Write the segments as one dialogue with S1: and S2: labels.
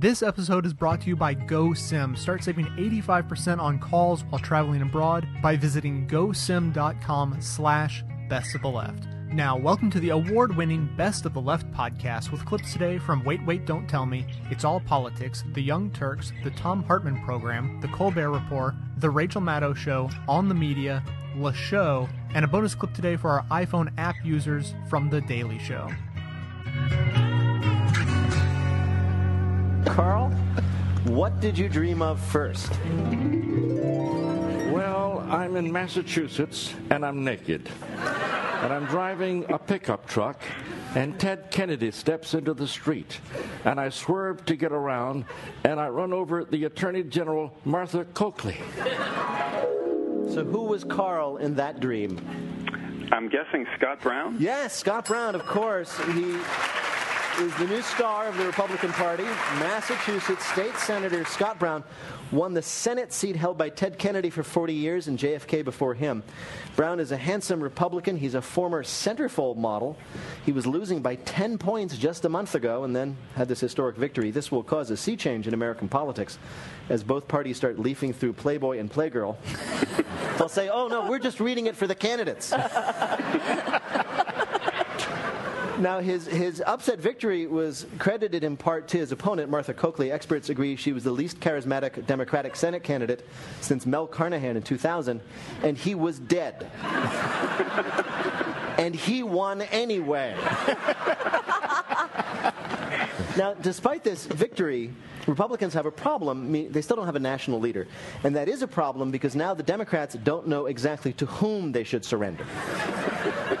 S1: This episode is brought to you by GoSim. Start saving 85% on calls while traveling abroad by visiting gosim.com slash best of the left. Now, welcome to the award winning Best of the Left podcast with clips today from Wait, Wait, Don't Tell Me, It's All Politics, The Young Turks, The Thom Hartmann Program, The Colbert Report, The Rachel Maddow Show, On the Media, Le Show, and a bonus clip today for our iPhone app users from The Daily Show.
S2: Carl, what did you dream of first?
S3: Well, I'm in Massachusetts and I'm naked. And I'm driving a pickup truck, and Ted Kennedy steps into the street. And I swerve to get around, and I run over the Attorney General, Martha Coakley.
S2: So, who was Carl in that dream?
S4: I'm guessing Scott Brown?
S2: Yes, Scott Brown, of course. He is the new star of the Republican Party. Massachusetts State Senator Scott Brown won the Senate seat held by Ted Kennedy for 40 years and JFK before him. Brown is a handsome Republican. He's a former centerfold model. He was losing by 10 points just a month ago and then had this historic victory. This will cause a sea change in American politics as both parties start leafing through Playboy and Playgirl. They'll say, oh no, we're just reading it for the candidates. Now, his, his upset victory was credited in part to his opponent, Martha Coakley. Experts agree she was the least charismatic Democratic Senate candidate since Mel Carnahan in 2000, and he was dead. and he won anyway. now, despite this victory, Republicans have a problem. They still don't have a national leader. And that is a problem because now the Democrats don't know exactly to whom they should surrender.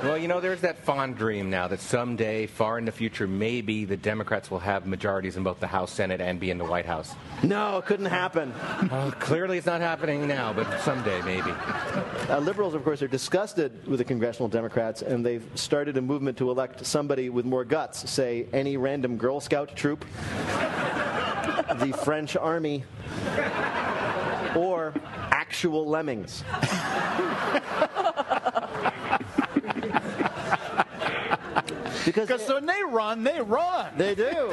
S5: Well, you know, there's that fond dream now that someday, far in the future, maybe the Democrats will have majorities in both the House, Senate, and be in the White House.
S2: No, it couldn't happen.
S5: Well, clearly, it's not happening now, but someday, maybe.
S2: Uh, liberals, of course, are disgusted with the congressional Democrats, and they've started a movement to elect somebody with more guts, say, any random Girl Scout troop the French army, or actual lemmings.
S6: Because when they run, they run.
S2: They do.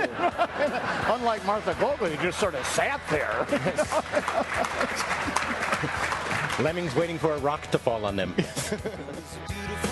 S6: Unlike Martha Coakley, who just sort of sat there.
S5: Lemmings waiting for a rock to fall on them.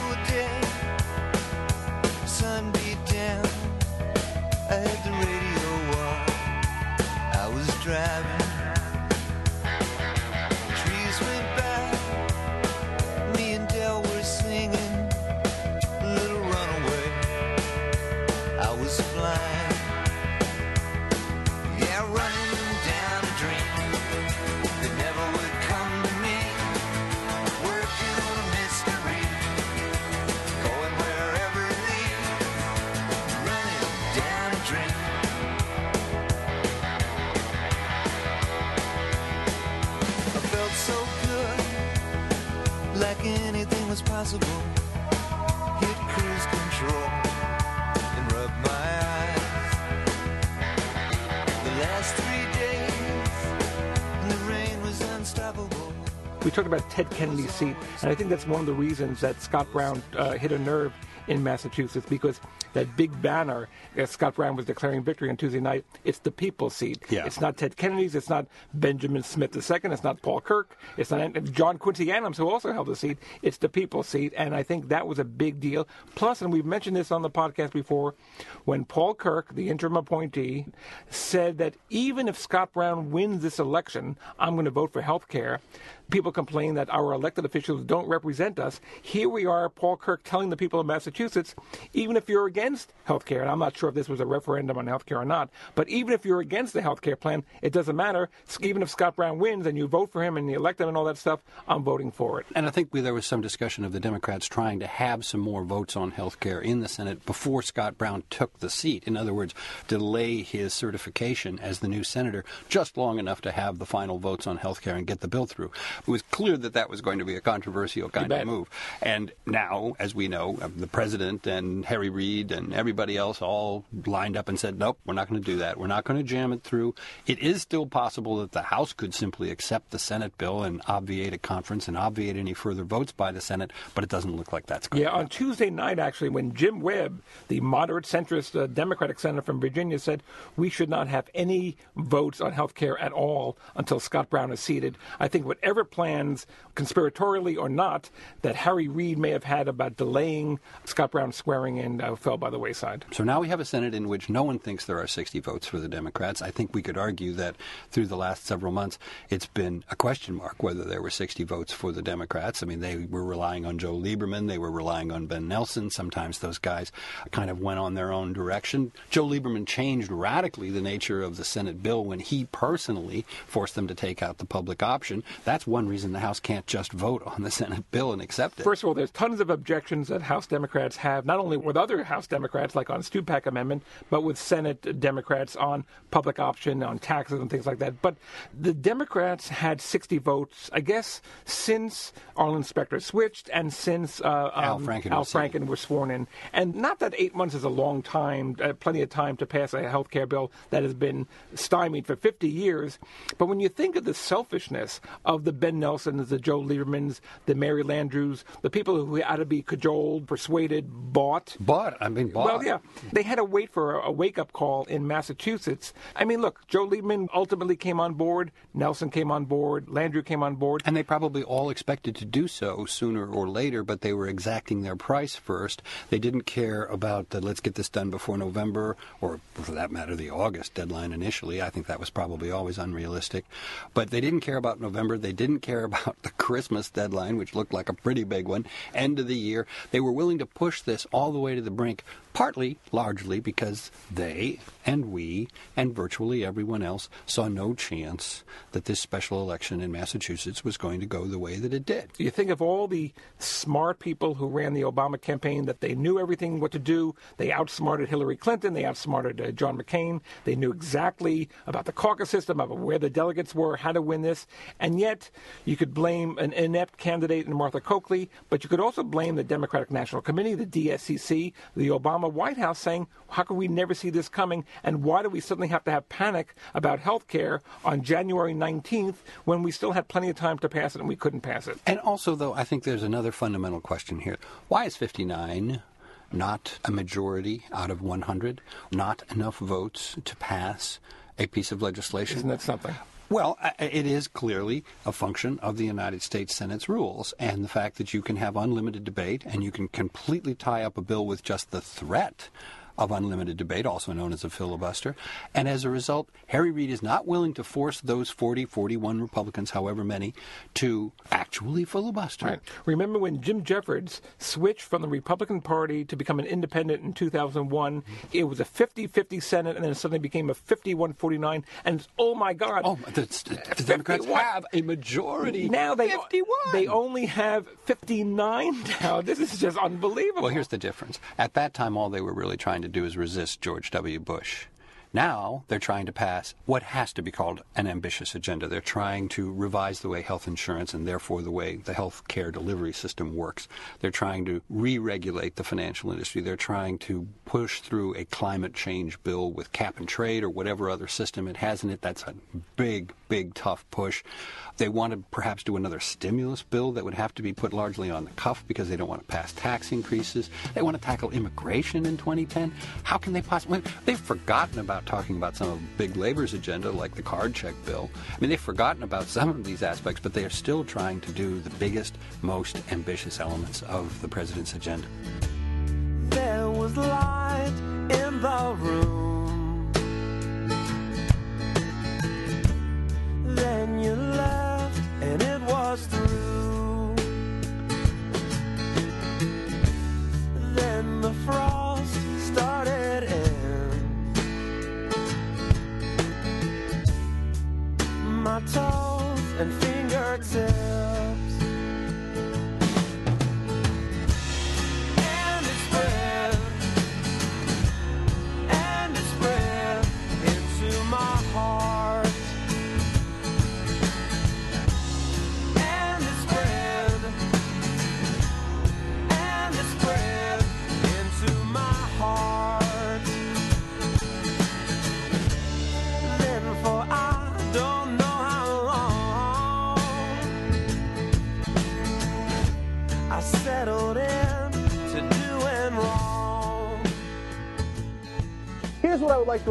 S7: We talked about Ted Kennedy's seat, and I think that's one of the reasons that Scott Brown uh, hit a nerve in Massachusetts because that big banner that Scott Brown was declaring victory on Tuesday night, it's the people's seat.
S8: Yeah.
S7: It's not Ted Kennedy's. It's not Benjamin Smith II. It's not Paul Kirk. It's not John Quincy Adams, who also held the seat. It's the people's seat. And I think that was a big deal. Plus, and we've mentioned this on the podcast before, when Paul Kirk, the interim appointee, said that even if Scott Brown wins this election, I'm going to vote for health care people complain that our elected officials don't represent us. Here we are, Paul Kirk telling the people of Massachusetts, even if you're against health care, and I'm not sure if this was a referendum on health care or not, but even if you're against the health care plan, it doesn't matter. Even if Scott Brown wins and you vote for him and you elect him and all that stuff, I'm voting for it.
S8: And I think there was some discussion of the Democrats trying to have some more votes on health care in the Senate before Scott Brown took the seat. In other words, delay his certification as the new senator just long enough to have the final votes on health care and get the bill through. It was clear that that was going to be a controversial kind of move. And now, as we know, uh, the president president and Harry Reid and everybody else all lined up and said, nope, we're not going to do that. We're not going to jam it through. It is still possible that the House could simply accept the Senate bill and obviate a conference and obviate any further votes by the Senate, but it doesn't look like that's going
S7: Yeah,
S8: to Yeah,
S7: on Tuesday night, actually, when Jim Webb, the moderate centrist uh, Democratic senator from Virginia, said we should not have any votes on health care at all until Scott Brown is seated, I think whatever plans, conspiratorially or not, that Harry Reid may have had about delaying Scott Brown's swearing in uh, fell by the wayside.
S8: So now we have a Senate in which no one thinks there are 60 votes for the Democrats. I think we could argue that through the last several months, it's been a question mark whether there were 60 votes for the Democrats. I mean, they were relying on Joe Lieberman, they were relying on Ben Nelson. Sometimes those guys kind of went on their own direction. Joe Lieberman changed radically the nature of the Senate bill when he personally forced them to take out the public option. That's one reason the House can't just vote on the Senate bill and accept it.
S7: First of all, there's tons of objections that House Democrats have, not only with other House Democrats, like on the Stupak Amendment, but with Senate Democrats on public option, on taxes, and things like that. But the Democrats had 60 votes, I guess, since Arlen Specter switched and since uh,
S8: Al
S7: um,
S8: Franken
S7: Al
S8: was.
S7: Franken was sworn in. And not that eight months is a long time, uh, plenty of time to pass a health care bill that has been stymied for 50 years. But when you think of the selfishness of the Ben Nelsons, the Joe Liebermans, the Mary Landrieus, the people who had to be cajoled, persuaded, bought.
S8: But, I mean, bought.
S7: Well, yeah. They had to wait for a, a wake up call in Massachusetts. I mean, look, Joe Lieberman ultimately came on board, Nelson came on board, Landrieu came on board.
S8: And they probably all expected to do so sooner or later, but they were exacting their price first. They didn't care about the let's get this done before November, or for that matter, the August deadline initially. I think that was probably always unrealistic. But they didn't care about November. They didn't care about the Christmas deadline, which looked like a pretty big one, end of the year. They were willing to push this all the way to the brink, partly, largely, because they and we and virtually everyone else saw no chance that this special election in Massachusetts was going to go the way that it did.
S7: You think of all the smart people who ran the Obama campaign that they knew everything what to do. They outsmarted Hillary Clinton. They outsmarted uh, John McCain. They knew exactly about the caucus system, about where the delegates were, how to win this. And yet, you could blame an inept candidate in Martha Coakley, but you could also blame the Democratic National Committee, the DSCC, the Obama White House, saying, "How could we never see this coming? And why do we suddenly have to have panic about health care on January 19th when we still had plenty of time to pass it and we couldn't pass it?"
S8: And also, though, I think there's another fundamental question here. Why is 59 not a majority out of 100? Not enough votes to pass a piece of legislation?
S7: Isn't that something?
S8: Well, it is clearly a function of the United States Senate's rules and the fact that you can have unlimited debate and you can completely tie up a bill with just the threat of unlimited debate, also known as a filibuster. And as a result, Harry Reid is not willing to force those 40, 41 Republicans, however many, to actually filibuster.
S7: Right. Remember when Jim Jeffords switched from the Republican Party to become an independent in 2001? Mm-hmm. It was a 50 50 Senate, and then it suddenly became a 51 49. And oh my God.
S8: Oh, the, the Democrats
S7: 51.
S8: have a majority.
S7: Now they
S8: 51.
S7: they only have 59 now. This is just unbelievable.
S8: Well, here's the difference. At that time, all they were really trying to do is resist George W. Bush. Now they're trying to pass what has to be called an ambitious agenda. They're trying to revise the way health insurance and therefore the way the health care delivery system works. They're trying to re regulate the financial industry. They're trying to push through a climate change bill with cap and trade or whatever other system it has in it. That's a big, big, tough push. They want to perhaps do another stimulus bill that would have to be put largely on the cuff because they don't want to pass tax increases. They want to tackle immigration in 2010. How can they possibly? They've forgotten about talking about some of Big Labor's agenda, like the card check bill. I mean, they've forgotten about some of these aspects, but they are still trying to do the biggest, most ambitious elements of the president's agenda.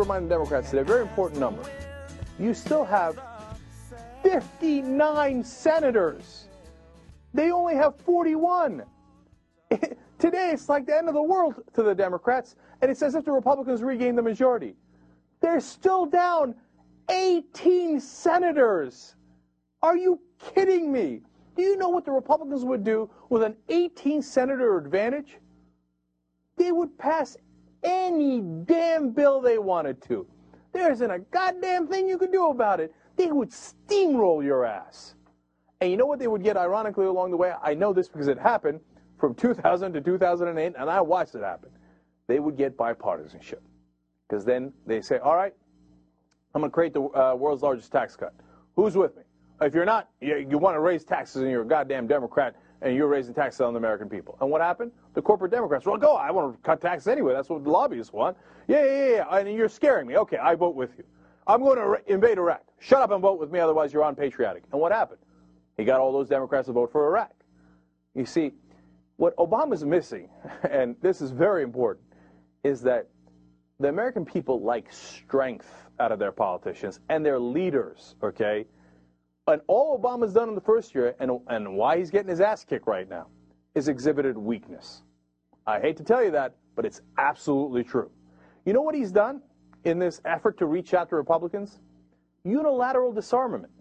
S9: The
S10: Democrats today, very important number. You still have 59 senators. They only have 41. Today, it's like the end of the world to the Democrats, and it's as if the Republicans regained the majority. They're still down 18 senators. Are you kidding me? Do you know what the Republicans would do with an 18 senator advantage? They would pass any damn bill they wanted to. There isn't a goddamn thing you could do about it. They would steamroll your ass. And you know what they would get, ironically, along the way? I know this because it happened from 2000 to 2008, and I watched it happen. They would get bipartisanship. Because then they say, all right, I'm going to create the uh, world's largest tax cut. Who's with me? If you're not, you, you want to raise taxes and you're a goddamn Democrat and you're raising taxes on the American people. And what happened? The corporate Democrats, well, go, I want to cut taxes anyway. That's what the lobbyists want. Yeah, yeah, yeah, and you're scaring me. Okay, I vote with you. I'm going to invade Iraq. Shut up and vote with me, otherwise you're unpatriotic. And what happened? He got all those Democrats to vote for Iraq. You see, what Obama's missing, and this is very important, is that the American people like strength out of their politicians and their leaders, okay? And all Obama's done in the first year, and, and why he's getting his ass kicked right now, is exhibited weakness. I hate to tell you that, but it's absolutely true. You know what he's done in this effort to reach out to Republicans? Unilateral disarmament.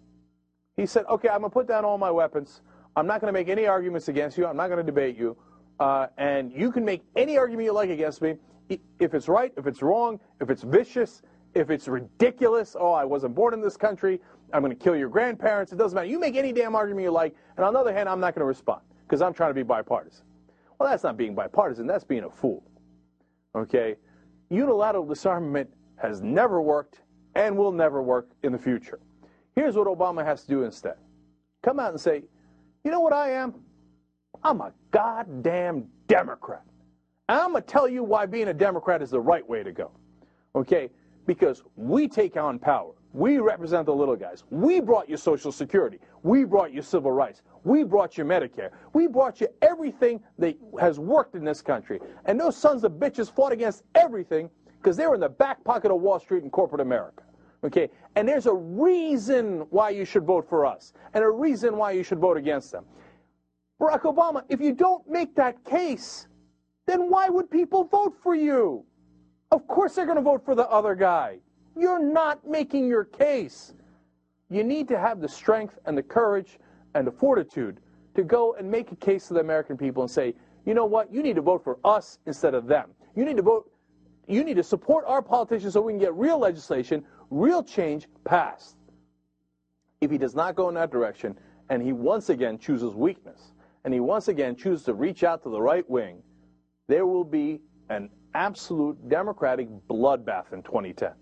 S10: He said, okay, I'm going to put down all my weapons. I'm not going to make any arguments against you. I'm not going to debate you. Uh, and you can make any argument you like against me. If it's right, if it's wrong, if it's vicious, if it's ridiculous, oh, I wasn't born in this country, I'm going to kill your grandparents, it doesn't matter. You make any damn argument you like, and on the other hand, I'm not going to respond because I'm trying to be bipartisan. Well, that's not being bipartisan, that's being a fool. Okay? Unilateral disarmament has never worked and will never work in the future. Here's what Obama has to do instead come out and say, you know what I am? I'm a goddamn Democrat. I'm going to tell you why being a Democrat is the right way to go. Okay? Because we take on power. We represent the little guys. We brought you Social Security. We brought you civil rights. We brought you Medicare. We brought you everything that has worked in this country. And those sons of bitches fought against everything because they were in the back pocket of Wall Street and corporate America. Okay? And there's a reason why you should vote for us and a reason why you should vote against them. Barack Obama, if you don't make that case, then why would people vote for you? Of course they're going to vote for the other guy. You're not making your case. You need to have the strength and the courage and the fortitude to go and make a case to the American people and say, you know what, you need to vote for us instead of them. You need to vote, you need to support our politicians so we can get real legislation, real change passed. If he does not go in that direction and he once again chooses weakness and he once again chooses to reach out to the right wing, there will be an absolute Democratic bloodbath in 2010.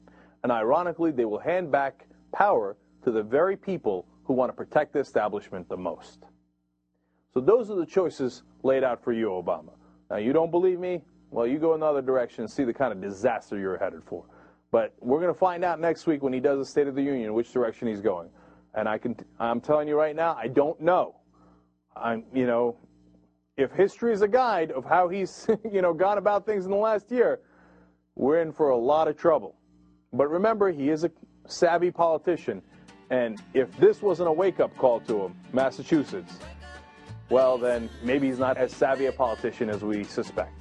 S10: And ironically, they will hand back power to the very people who want to protect the establishment the most. So those are the choices laid out for you, Obama. Now, you don't believe me? Well, you go another direction and see the kind of disaster you're headed for. But we're going to find out next week when he does a State of the Union which direction he's going. And I can, I'm telling you right now, I don't know. I'm, you know, if history is a guide of how he's, you know, gone about things in the last year, we're in for a lot of trouble. But remember, he is a savvy politician. And if this wasn't a wake up call to him, Massachusetts, well, then maybe he's not as savvy a politician as we suspect.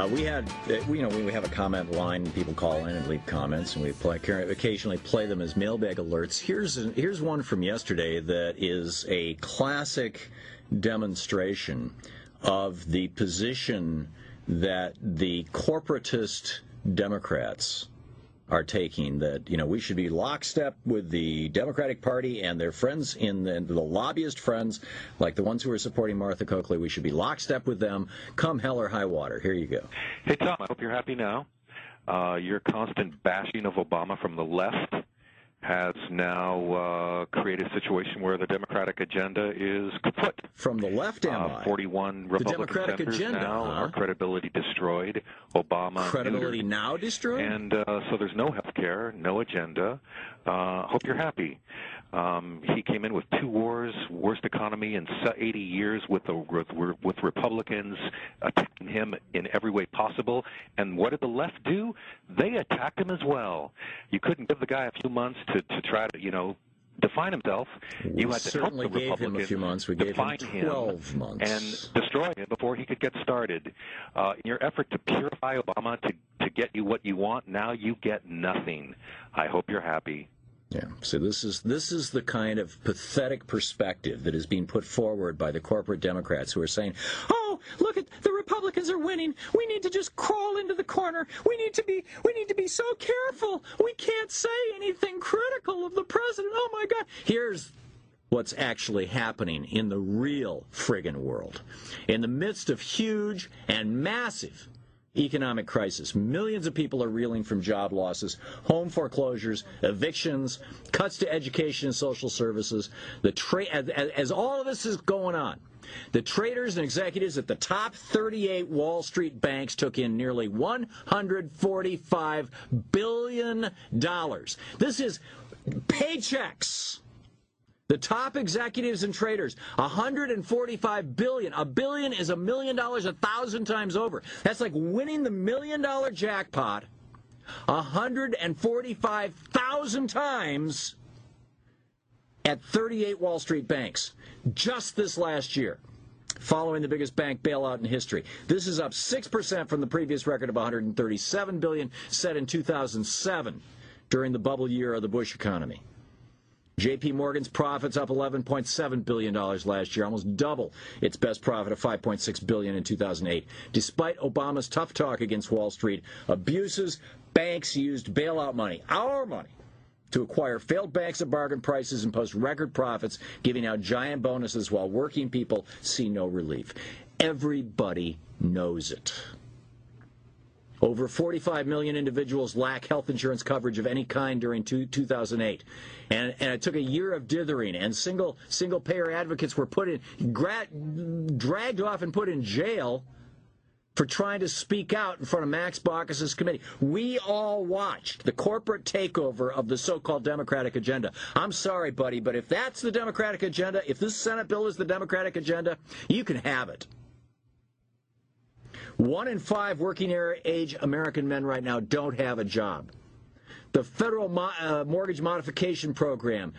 S11: Uh, we had, uh, you know, we have a comment line. People call in and leave comments, and we play, occasionally play them as mailbag alerts. Here's here's one from yesterday that is a classic demonstration of the position that the corporatist Democrats are taking that you know we should be lockstep with the Democratic Party and their friends in the, the, lobbyist friends, like the ones who are supporting Martha Coakley. We should be lockstep with them, come hell or high water. Here you go.
S12: Hey Tom, I hope you're happy now. Uh, your constant bashing of Obama from the left has now uh, created a situation where the Democratic agenda is kaput.
S11: From the left, am
S12: uh, 41 Republican senators
S11: agenda,
S12: now
S11: huh?
S12: are credibility destroyed. Obama
S11: credibility now destroyed,
S12: and uh, so there's no health care, no agenda. Uh, hope you're happy. Um, he came in with two wars, worst economy in 80 years, with the, with, with Republicans attacking him in every way possible. And what did the left do? They attacked him as well. You couldn't give the guy a few months to, to try to, you know, define himself.
S11: We
S12: you had to help
S11: certainly
S12: the
S11: gave him a few months. We gave him 12
S12: him
S11: months.
S12: and destroy him before he could get started. Uh, in your effort to purify Obama to to get you what you want, now you get nothing. I hope you're happy.
S11: Yeah. So this is this is the kind of pathetic perspective that is being put forward by the corporate Democrats who are saying, "Oh, look at the Republicans are winning. We need to just crawl into the corner. We need to be we need to be so careful. We can't say anything critical of the president. Oh my god. Here's what's actually happening in the real friggin' world. In the midst of huge and massive economic crisis. Millions of people are reeling from job losses, home foreclosures, evictions, cuts to education and social services. The tra- as, as all of this is going on, the traders and executives at the top 38 Wall Street banks took in nearly 145 billion dollars. This is paychecks. The top executives and traders, 145 billion. A billion is a million dollars a thousand times over. That's like winning the million dollar jackpot 145,000 times at 38 Wall Street banks just this last year. Following the biggest bank bailout in history. This is up 6% from the previous record of 137 billion set in 2007 during the bubble year of the Bush economy. JP Morgan's profits up 11.7 billion dollars last year, almost double its best profit of 5.6 billion in 2008. Despite Obama's tough talk against Wall Street abuses, banks used bailout money, our money, to acquire failed banks at bargain prices and post record profits, giving out giant bonuses while working people see no relief. Everybody knows it. Over 45 million individuals lack health insurance coverage of any kind during two, 2008. And, and it took a year of dithering, and single, single payer advocates were put in, gra- dragged off and put in jail for trying to speak out in front of Max Baucus's committee. We all watched the corporate takeover of the so-called Democratic agenda. I'm sorry, buddy, but if that's the Democratic agenda, if this Senate bill is the Democratic agenda, you can have it. One in five working age American men right now don't have a job. The federal mo- uh, mortgage modification program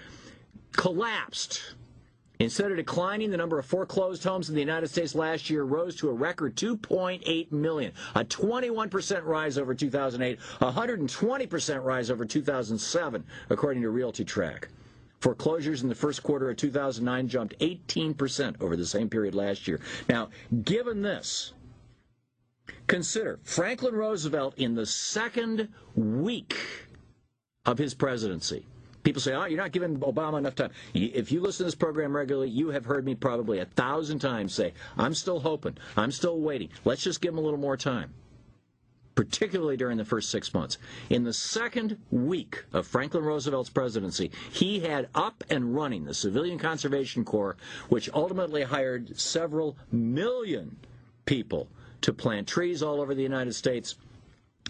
S11: collapsed. Instead of declining, the number of foreclosed homes in the United States last year rose to a record 2.8 million, a 21% rise over 2008, a 120% rise over 2007, according to RealtyTrac. Foreclosures in the first quarter of 2009 jumped 18% over the same period last year. Now, given this, Consider Franklin Roosevelt in the second week of his presidency. People say, oh, you're not giving Obama enough time. If you listen to this program regularly, you have heard me probably a thousand times say, I'm still hoping, I'm still waiting. Let's just give him a little more time. Particularly during the first six months. In the second week of Franklin Roosevelt's presidency, he had up and running the Civilian Conservation Corps, which ultimately hired several million people to plant trees all over the United States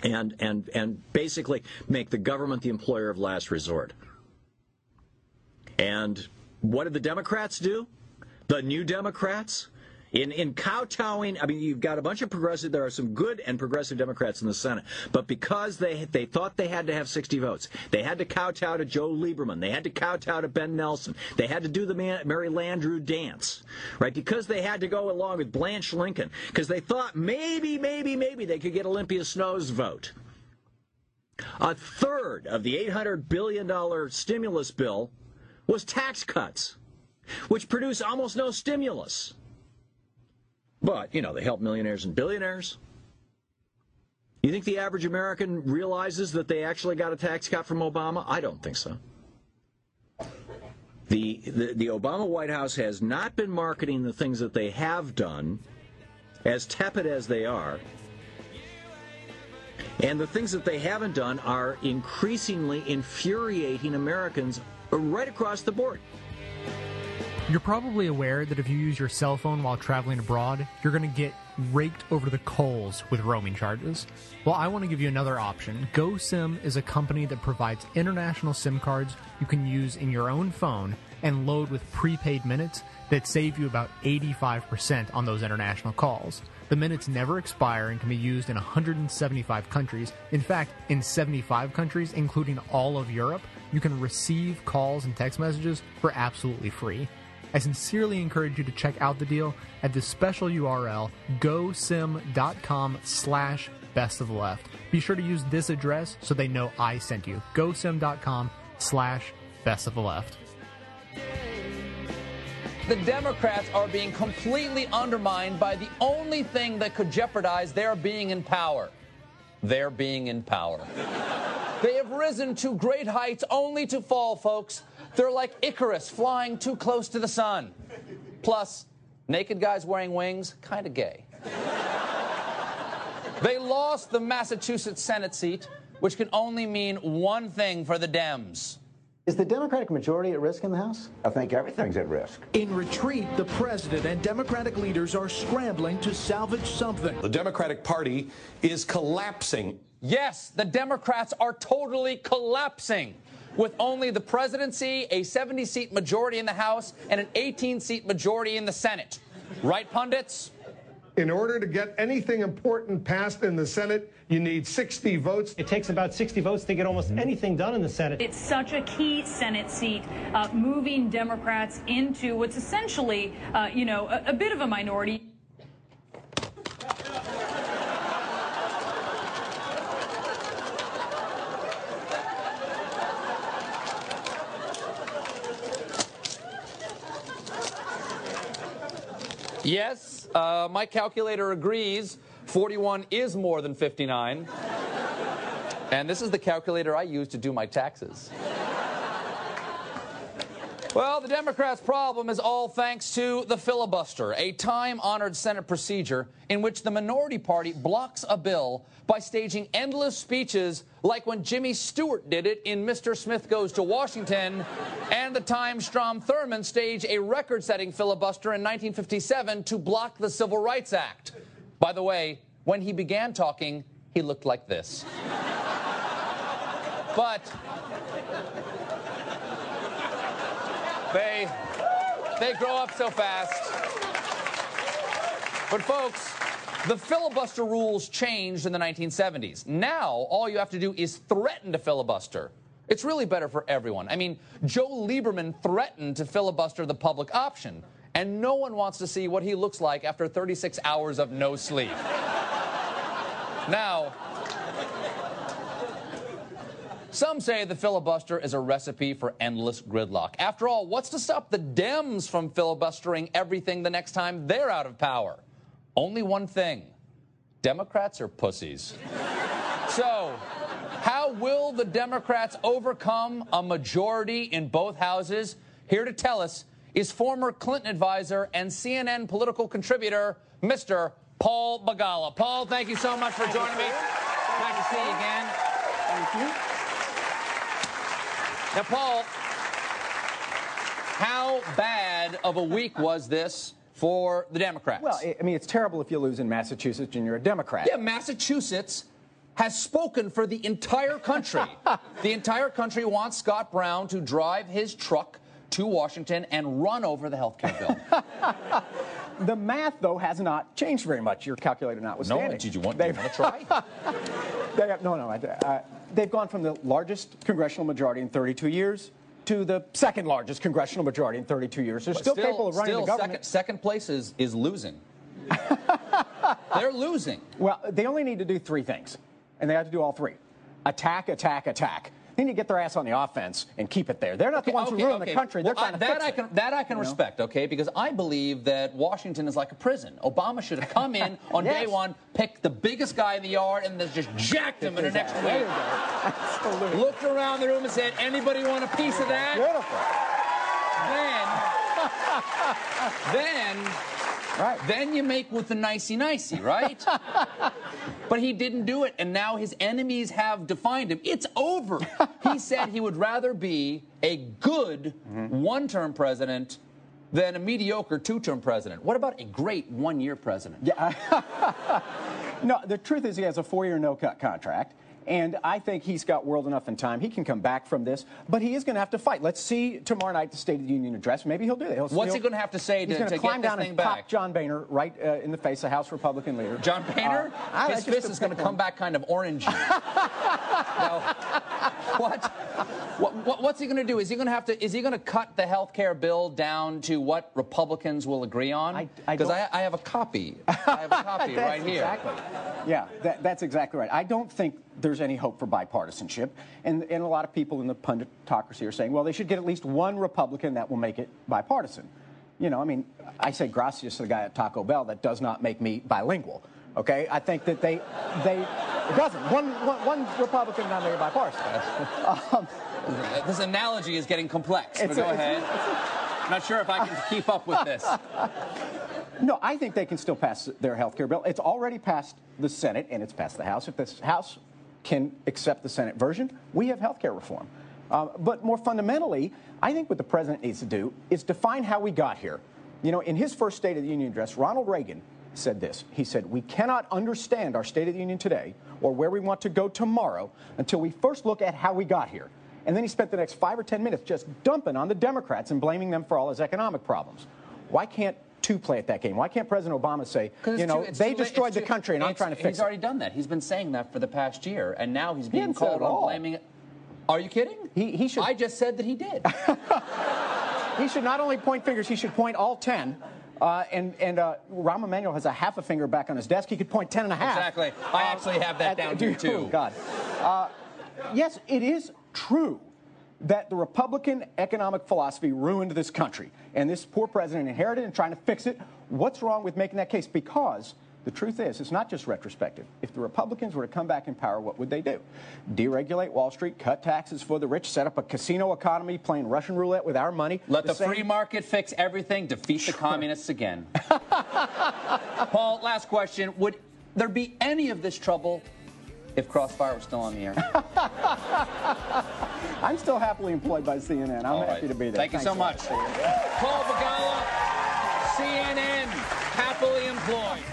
S11: and, and, and basically make the government the employer of last resort. And what did the Democrats do? The new Democrats? In in kowtowing, I mean, you've got a bunch of progressive. There are some good and progressive Democrats in the Senate, but because they they thought they had to have 60 votes, they had to kowtow to Joe Lieberman. They had to kowtow to Ben Nelson. They had to do the Mary Landrieu dance, right? Because they had to go along with Blanche Lincoln, because they thought maybe, maybe, maybe they could get Olympia Snowe's vote. A third of the $800 billion stimulus bill was tax cuts, which produce almost no stimulus. But, you know, they help millionaires and billionaires. You think the average American realizes that they actually got a tax cut from Obama? I don't think so. The, the, the Obama White House has not been marketing the things that they have done, as tepid as they are. And the things that they haven't done are increasingly infuriating Americans right across the board.
S1: You're probably aware that if you use your cell phone while traveling abroad, you're going to get raked over the coals with roaming charges. Well, I want to give you another option. GoSim is a company that provides international SIM cards you can use in your own phone and load with prepaid minutes that save you about 85% on those international calls. The minutes never expire and can be used in 175 countries. In fact, in 75 countries, including all of Europe, you can receive calls and text messages for absolutely free. I sincerely encourage you to check out the deal at this special URL gosim.com slash best of the left. Be sure to use this address so they know I sent you. gosim.com slash best of the left.
S13: The Democrats are being completely undermined by the only thing that could jeopardize their being in power their being in power. they have risen to great heights only to fall, folks. They're like Icarus flying too close to the sun. Plus, naked guys wearing wings, kind of gay. they lost the Massachusetts Senate seat, which can only mean one thing for the Dems.
S14: Is the Democratic majority at risk in the House?
S15: I think everything's at risk.
S16: In retreat, the president and Democratic leaders are scrambling to salvage something.
S17: The Democratic Party is collapsing.
S13: Yes, the Democrats are totally collapsing. With only the presidency, a 70 seat majority in the House, and an 18 seat majority in the Senate. Right, pundits?
S18: In order to get anything important passed in the Senate, you need 60 votes.
S19: It takes about 60 votes to get almost anything done in the Senate.
S20: It's such a key Senate seat, uh, moving Democrats into what's essentially, uh, you know, a, a bit of a minority.
S13: Yes, uh, my calculator agrees. 41 is more than 59. and this is the calculator I use to do my taxes. Well, the Democrats' problem is all thanks to the filibuster, a time honored Senate procedure in which the minority party blocks a bill by staging endless speeches like when Jimmy Stewart did it in Mr. Smith Goes to Washington, and the time Strom Thurmond staged a record setting filibuster in 1957 to block the Civil Rights Act. By the way, when he began talking, he looked like this. but they they grow up so fast. But folks, the filibuster rules changed in the 1970s. Now, all you have to do is threaten to filibuster. It's really better for everyone. I mean, Joe Lieberman threatened to filibuster the public option, and no one wants to see what he looks like after 36 hours of no sleep. now, some say the filibuster is a recipe for endless gridlock. After all, what's to stop the Dems from filibustering everything the next time they're out of power? Only one thing Democrats are pussies. so, how will the Democrats overcome a majority in both houses? Here to tell us is former Clinton advisor and CNN political contributor, Mr. Paul Begala. Paul, thank you so much for joining me. Nice to see you again. Thank you. Now, Paul, how bad of a week was this for the Democrats?
S21: Well, I mean, it's terrible if you lose in Massachusetts and you're a Democrat.
S13: Yeah, Massachusetts has spoken for the entire country. the entire country wants Scott Brown to drive his truck to Washington and run over the health care bill.
S21: The math, though, has not changed very much. Your calculator notwithstanding.
S13: No, did you want, you want to try?
S21: They have, no, no. Uh, they've gone from the largest congressional majority in 32 years to the second largest congressional majority in 32 years. There's
S13: But
S21: still, capable of running
S13: still
S21: the government.
S13: Second, second place is, is losing. They're losing.
S21: Well, they only need to do three things, and they have to do all three: attack, attack, attack. They need to get their ass on the offense and keep it there. They're not the ones who ruin the country. They're trying to
S13: that
S21: fix
S13: I
S21: it.
S13: can that I can
S21: You know?
S13: respect, okay? Because I believe that Washington is like a prison. Obama should have come in on day one, picked the biggest guy in the yard, and then just jacked him in the next week.
S21: Absolutely.
S13: Looked around the room and said, "Anybody want a piece of that?" Then, then,
S21: right.
S13: then you make with the nicey nicey, right? but he didn't do it, and now his enemies have defined him. It's over. he said he would rather be a good
S21: Mm-hmm.
S13: one-term president than a mediocre two-term president. What about a great one-year president?
S21: Yeah. no, the truth is he has a four-year no-cut contract. And I think he's got world enough in time. He can come back from this, but he is going to have to fight. Let's see tomorrow night the State of the Union address. Maybe he'll do that. He'll,
S13: What's he
S21: he'll-
S13: gonna have to say
S21: He's
S13: to- to get
S21: climb
S13: this
S21: down
S13: thing
S21: and
S13: back?
S21: pop John Boehner right uh, in the face, the House Republican leader.
S13: John Boehner?
S21: Uh,
S13: His fist is going to come back kind of orangey. now, what, what, what? What's he going to do? Is he going to have to? Is he going to cut the health care bill down to what Republicans will agree on? Because
S21: don't-
S13: I, I, have a copy. I have a copy right here.
S21: Exactly. Yeah, that, that's exactly right. I don't think there's any hope for bipartisanship. And, and a lot of people in the punditocracy are saying, well, they should get at least one Republican that will make it bipartisan. You know, I mean, I say gracias to the guy at Taco Bell. That does not make me bilingual. Okay, I think that they, they, it doesn't. One, one, one Republican it bipartisan. Um,
S13: This analogy is getting complex. But go
S21: a- it's a-
S13: ahead. Not sure if I can keep up with this.
S21: No, I think they can still pass their health care bill. It's already passed the Senate and it's passed the House. If the House can accept the Senate version, we have health care reform. Uh, but more fundamentally, I think what the president needs to do is define how we got here. You know, in his first State of the Union address, Ronald Reagan said this. He said, We cannot understand our State of the Union today or where we want to go tomorrow until we first look at how we got here. And then he spent the next five or ten minutes just dumping on the Democrats and blaming them for all his economic problems. Why can't two play at that game? Why can't President Obama say, you know,
S13: too-
S21: they
S13: too
S21: destroyed the
S13: too-
S21: country and I'm trying to fix it?
S13: He's already done that. He's been saying that for the past year, and now he's being
S21: it
S13: called on blaming it. Are you kidding?
S21: He, he should.
S13: I just said that he did.
S21: He should not only point fingers, he should point all 10. Uh, and and uh, Rahm Emanuel has a half a finger back on his desk. He could point 10 and a half.
S13: Exactly. I actually have that
S21: at-
S13: down
S21: do
S13: here, too.
S21: Oh, God. Uh, yes, it is true that the Republican economic philosophy ruined this country. And this poor president inherited and trying to fix it. What's wrong with making that case? Because the truth is, it's not just retrospective. If the Republicans were to come back in power, what would they do? Deregulate Wall Street, cut taxes for the rich, set up a casino economy playing Russian roulette with our money.
S13: Let the,
S21: same-
S13: free market fix everything, defeat the communists again. Paul, last question. Would there be any of this trouble if Crossfire was still on the air?
S21: I'm still happily employed by CNN. I'm
S13: All
S21: happy
S13: right.
S21: to be there.
S13: Thank you so much. Paul Begala, CNN, happily employed.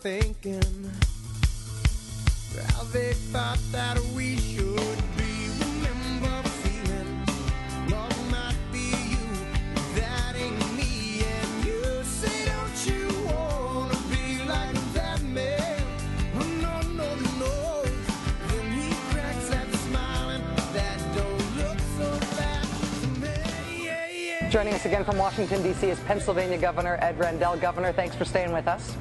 S9: Thinking how they thought that we should be. Remember feeling love might be you, that ain't me. And you say, don't you wanna be like that man? Oh, no, no, no. Then he cracks that smile and that don't look so bad to me. Yeah, yeah.
S15: Joining us again from Washington, D.C. is Pennsylvania Governor Ed Rendell. Governor, thanks for staying with us.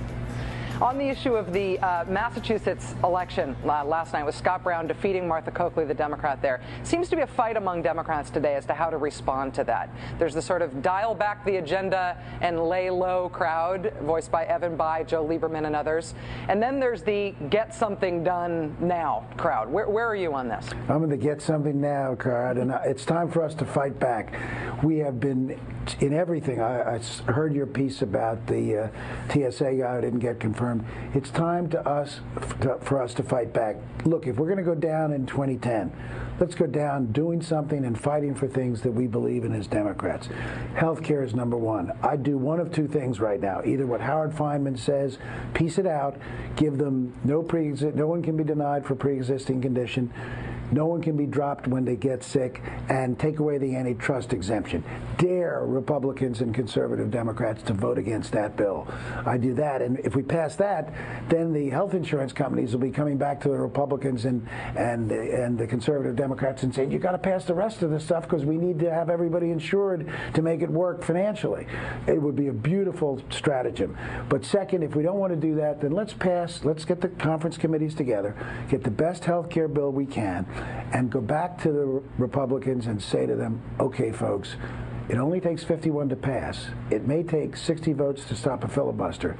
S15: On the issue of the uh, Massachusetts election uh, last night with Scott Brown defeating Martha Coakley, the Democrat there, seems to be a fight among Democrats today as to how to respond to that. There's the sort of dial back the agenda and lay low crowd, voiced by Evan Bayh, Joe Lieberman, and others. And then there's the get something done now crowd. Where, where are you on this?
S22: I'm in the get something now, crowd, and uh, it's time for us to fight back. We have been in everything. I heard your piece about the uh, TSA guy who didn't get confirmed. It's time to us to, for us to fight back. Look, if we're going to go down in 2010, let's go down doing something and fighting for things that we believe in as Democrats. Healthcare is number one. I'd do one of two things right now: either what Howard Fineman says, piece it out, give them no pre, no one can be denied for pre-existing condition. No one can be dropped when they get sick and take away the antitrust exemption. Dare Republicans and conservative Democrats to vote against that bill. I do that. And if we pass that, then the health insurance companies will be coming back to the Republicans and, and, and the conservative Democrats and saying, you've got to pass the rest of this stuff because we need to have everybody insured to make it work financially. It would be a beautiful stratagem. But second, if we don't want to do that, then let's pass, let's get the conference committees together, get the best health care bill we can, and go back to the Republicans and say to them, okay, folks, it only takes 51 to pass. It may take 60 votes to stop a filibuster.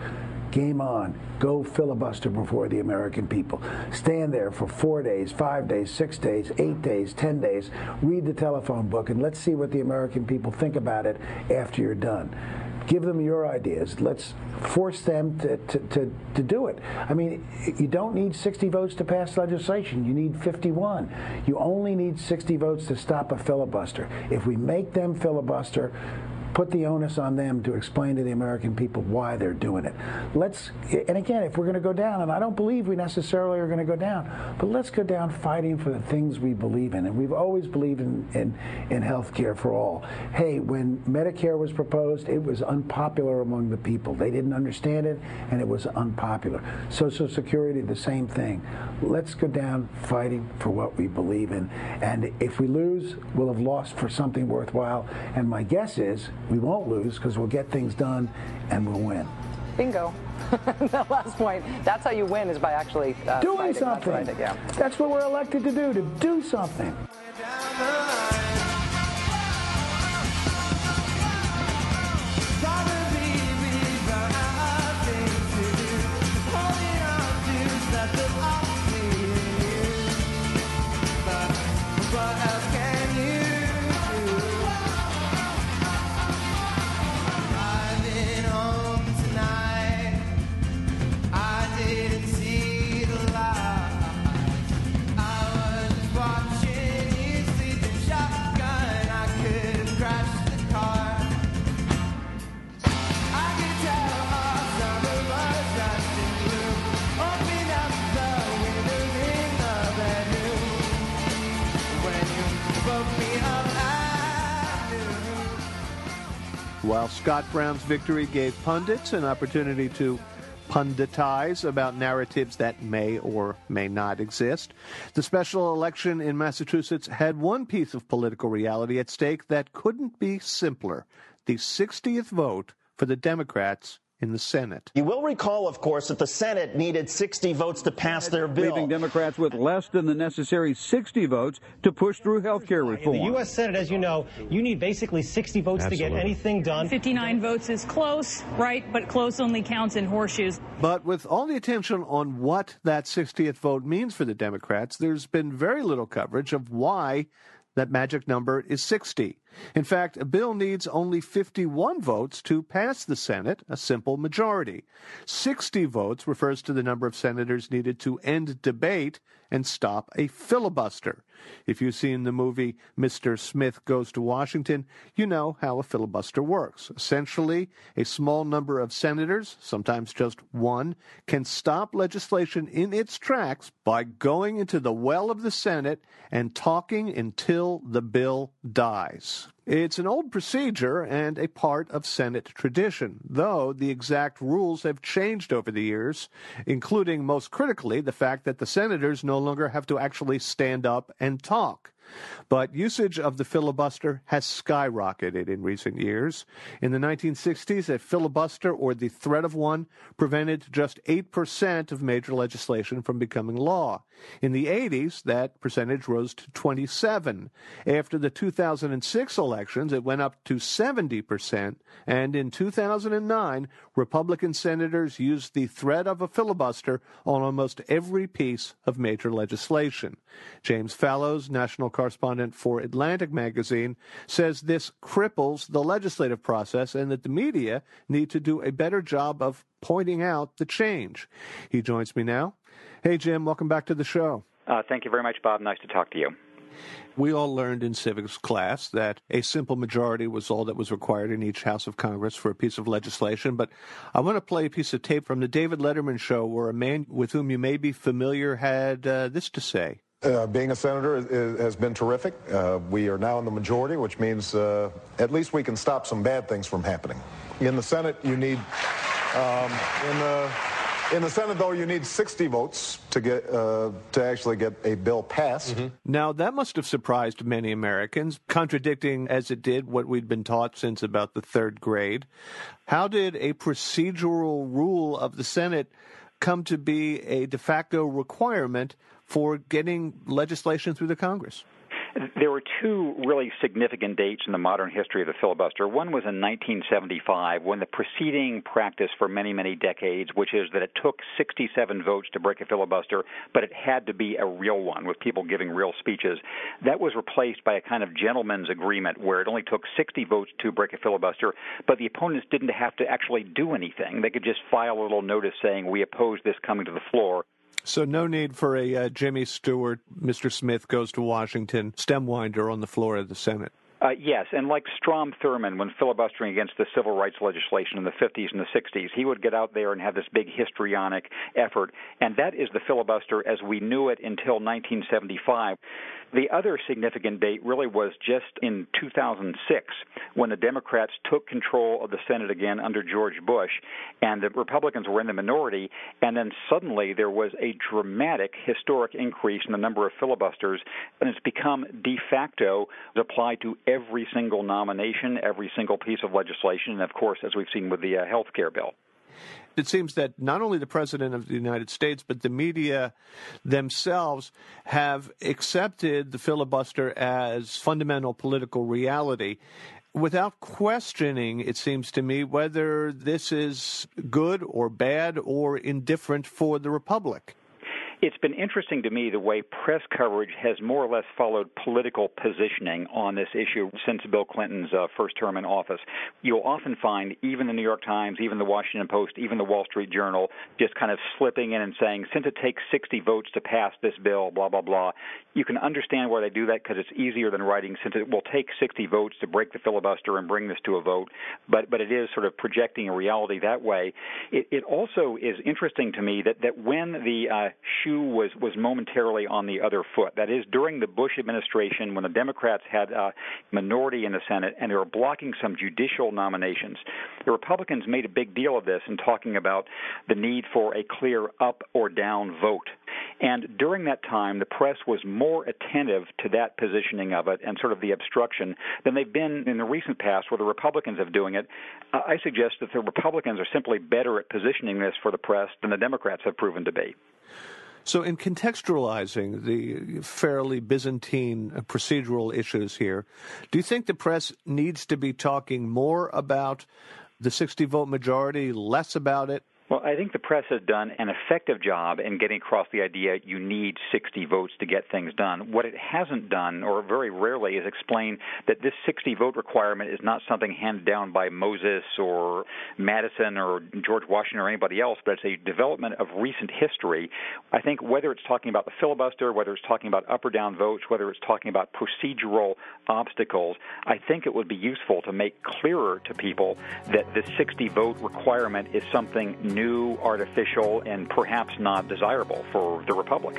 S22: Game on. Go filibuster before the American people. Stand there for four days, five days, six days, eight days, ten days. Read the telephone book and let's see what the American people think about it after you're done. Give them your ideas. Let's force them to, to, to, to do it. I mean, you don't need 60 votes to pass legislation. You need 51. You only need 60 votes to stop a filibuster. If we make them filibuster, put the onus on them to explain to the American people why they're doing it. Let's, and again, if we're going to go down, and I don't believe we necessarily are going to go down, but let's go down fighting for the things we believe in. And we've always believed in, in, in health care for all. Hey, when Medicare was proposed, it was unpopular among the people. They didn't understand it, and it was unpopular. Social Security, the same thing. Let's go down fighting for what we believe in. And if we lose, we'll have lost for something worthwhile. And my guess is we won't lose because we'll get things done and we'll win.
S15: Bingo. the last point. That's how you win is by actually uh,
S22: Doing
S15: fighting. That's what I
S22: something. think,
S15: yeah.
S22: That's what we're elected to do, to do something.
S23: While Scott Brown's victory gave pundits an opportunity to punditize about narratives that may or may not exist, the special election in Massachusetts had one piece of political reality at stake that couldn't be simpler. The 60th vote for the Democrats in the Senate.
S24: You will recall, of course, that the Senate needed 60 votes to pass their bill.
S25: leaving Democrats with less than the necessary 60 votes to push through health care
S19: In
S25: reform.
S19: the U.S. Senate, as you know, you need basically 60 votes to get anything done.
S20: 59 votes is close, right? But close only counts in horseshoes.
S23: But with all the attention on what that 60th vote means for the Democrats, there's been very little coverage of why that magic number is 60. In fact, a bill needs only 51 votes to pass the Senate, a simple majority. 60 votes refers to the number of senators needed to end debate and stop a filibuster. If you've seen the movie Mr. Smith Goes to Washington, you know how a filibuster works. Essentially, a small number of senators, sometimes just one, can stop legislation in its tracks by going into the well of the Senate and talking until the bill dies. It's an old procedure and a part of Senate tradition, though the exact rules have changed over the years, including most critically the fact that the senators no longer have to actually stand up and talk. But usage of the filibuster has skyrocketed in recent years. In the 1960s, a filibuster or the threat of one prevented just 8% of major legislation from becoming law. In the 80s, that percentage rose to 27. After the 2006 elections, it went up to 70%, and in 2009, Republican senators used the threat of a filibuster on almost every piece of major legislation. James Fallows, national correspondent for Atlantic Magazine, says this cripples the legislative process and that the media need to do a better job of pointing out the change. He joins me now. Hey, Jim, welcome back to the show.
S26: Uh, thank you very much, Bob. Nice to talk to you.
S23: We all learned in civics class that a simple majority was all that was required in each House of Congress for a piece of legislation. But I want to play a piece of tape from the David Letterman show where a man with whom you may be familiar had uh, this to say.
S27: Uh, being a senator is, has been terrific. Uh, we are now in the majority, which means uh, at least we can stop some bad things from happening. In the Senate, you need, um, in the in the Senate, though, you need 60 votes to get uh, to actually get a bill passed.
S23: Mm-hmm. Now that must have surprised many Americans, contradicting as it did what we'd been taught since about the third grade. How did a procedural rule of the Senate come to be a de facto requirement for getting legislation through the Congress?
S26: There were two really significant dates in the modern history of the filibuster. One was in 1975, when the preceding practice for many, many decades, which is that it took 67 votes to break a filibuster, but it had to be a real one with people giving real speeches, that was replaced by a kind of gentleman's agreement where it only took 60 votes to break a filibuster, but the opponents didn't have to actually do anything. They could just file a little notice saying, We oppose this coming to the floor.
S23: So no need for a uh, Jimmy Stewart, Mr. Smith goes to Washington, stemwinder on the floor of the Senate.
S26: Uh, yes, and like Strom Thurmond, when filibustering against the civil rights legislation in the 50s and the 60s, he would get out there and have this big histrionic effort, and that is the filibuster as we knew it until 1975. The other significant date really was just in 2006 when the Democrats took control of the Senate again under George Bush, and the Republicans were in the minority, and then suddenly there was a dramatic, historic increase in the number of filibusters, and it's become de facto applied to every single nomination, every single piece of legislation, and of course, as we've seen with the uh, health care bill
S23: it seems that not only the president of the United States, but the media themselves have accepted the filibuster as fundamental political reality without questioning, it seems to me, whether this is good or bad or indifferent for the Republic.
S26: It's been interesting to me the way press coverage has more or less followed political positioning on this issue since Bill Clinton's uh, first term in office. You'll often find even the New York Times, even the Washington Post, even the Wall Street Journal just kind of slipping in and saying, since it takes 60 votes to pass this bill, blah, blah, blah. You can understand why they do that because it's easier than writing since it will take 60 votes to break the filibuster and bring this to a vote. But, but it is sort of projecting a reality that way. It, it also is interesting to me that, that when the uh, shoe was was momentarily on the other foot. That is, during the Bush administration, when the Democrats had a minority in the Senate and they were blocking some judicial nominations, the Republicans made a big deal of this in talking about the need for a clear up or down vote. And during that time, the press was more attentive to that positioning of it and sort of the obstruction than they've been in the recent past, where the Republicans have doing it. Uh, I suggest that the Republicans are simply better at positioning this for the press than the Democrats have proven to be.
S23: So, in contextualizing the fairly Byzantine uh, procedural issues here, do you think the press needs to be talking more about the 60 vote majority, less about it,
S26: well, I think the press has done an effective job in getting across the idea you need 60 votes to get things done. What it hasn't done, or very rarely, is explain that this 60 vote requirement is not something handed down by Moses or Madison or George Washington or anybody else, but it's a development of recent history. I think whether it's talking about the filibuster, whether it's talking about up or down votes, whether it's talking about procedural obstacles, I think it would be useful to make clearer to people that the 60 vote requirement is something new, artificial, and perhaps not desirable for the Republic.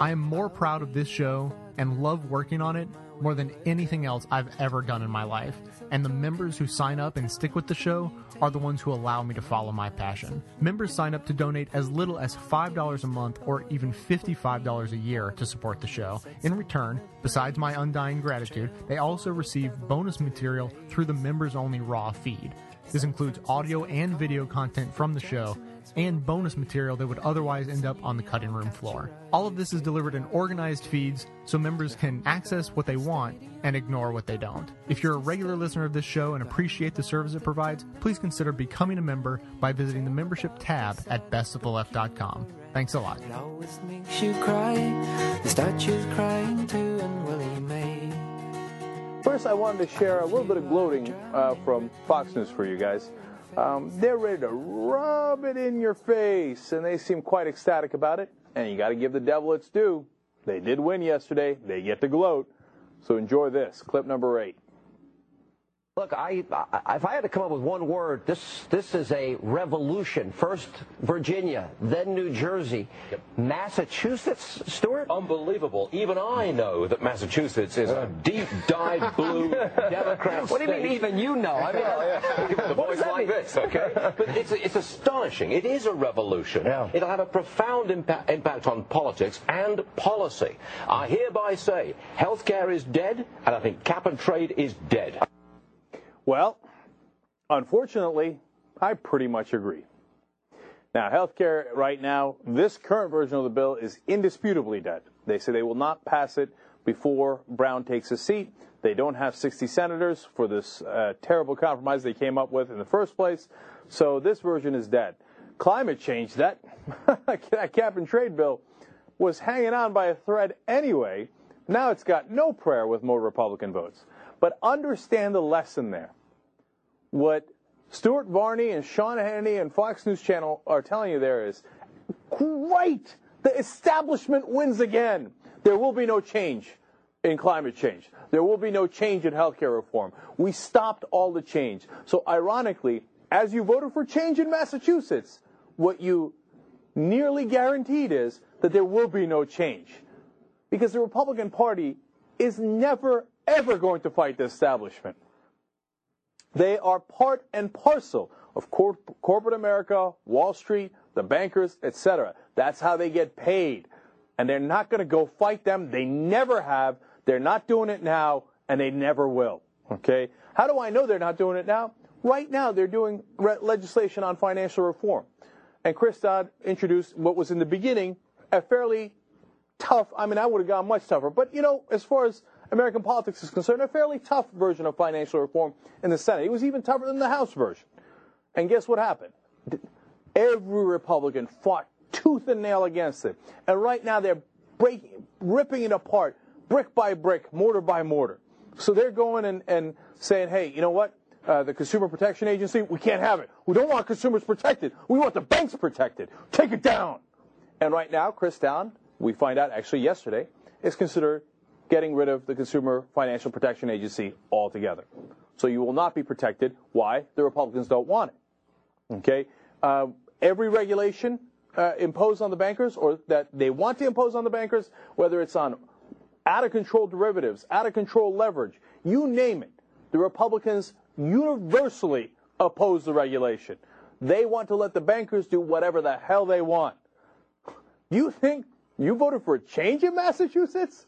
S1: I am more proud of this show and love working on it more than anything else I've ever done in my life. And the members who sign up and stick with the show are the ones who allow me to follow my passion. Members sign up to donate as little as $5 a month or even $55 a year to support the show. In return, besides my undying gratitude, they also receive bonus material through the members only Raw feed. This includes audio and video content from the show and bonus material that would otherwise end up on the cutting room floor. All of this is delivered in organized feeds so members can access what they want and ignore what they don't. If you're a regular listener of this show and appreciate the service it provides, please consider becoming a member by visiting the membership tab at bestoftheleft.com. Thanks a lot.
S9: It always makes you cry. The statue's crying too, and
S10: First, I wanted to share a little bit of gloating uh, from Fox News for you guys. Um, they're ready to rub it in your face, and they seem quite ecstatic about it. And you got to give the devil its due. They did win yesterday. They get to gloat. So enjoy this clip number eight.
S28: Look, I, I, if I had to come up with one word, this this is a revolution. First Virginia, then New Jersey, Massachusetts. Stuart,
S17: unbelievable. Even I know that Massachusetts is a deep dyed blue Democrat.
S28: What do you mean? Even you know? I mean,
S17: the voice like
S28: mean?
S17: this, okay? But it's it's astonishing. It is a revolution. It'll have a profound impact, impact on politics and policy. I hereby say, healthcare is dead, and I think cap and trade is dead.
S10: Well, unfortunately, I pretty much agree. Now, healthcare right now, this current version of the bill is indisputably dead. They say they will not pass it before Brown takes his seat. They don't have 60 senators for this uh, terrible compromise they came up with in the first place. So this version is dead. Climate change, that, that cap and trade bill was hanging on by a thread anyway. Now it's got no prayer with more Republican votes. But understand the lesson there. What Stuart Varney and Sean Hannity and Fox News Channel are telling you there is great. The establishment wins again. There will be no change in climate change. There will be no change in healthcare reform. We stopped all the change. So ironically, as you voted for change in Massachusetts, what you nearly guaranteed is that there will be no change. Because the Republican Party is never, ever going to fight the establishment. They are part and parcel of cor- corporate America, Wall Street, the bankers, etc. That's how they get paid. And they're not going to go fight them. They never have. They're not doing it now, and they never will. Okay? How do I know they're not doing it now? Right now, they're doing re- legislation on financial reform. And Chris Dodd introduced what was in the beginning a fairly tough, I mean, I would have gone much tougher, but you know, as far as American politics is concerned, a fairly tough version of financial reform in the Senate. It was even tougher than the House version. And guess what happened? Every Republican fought tooth and nail against it. And right now they're breaking, ripping it apart, brick by brick, mortar by mortar. So they're going and, and saying, hey, you know what? Uh, the Consumer Protection Agency, we can't have it. We don't want consumers protected. We want the banks protected. Take it down. And right now, Chris Dodd, we find out actually yesterday, is considered getting rid of the Consumer Financial Protection Agency altogether. So you will not be protected. Why? The Republicans don't want it. Okay? Uh, every regulation uh, imposed on the bankers or that they want to impose on the bankers, whether it's on out of control derivatives, out of control leverage, you name it, the Republicans universally oppose the regulation. They want to let the bankers do whatever the hell they want. You think you voted for a change in Massachusetts?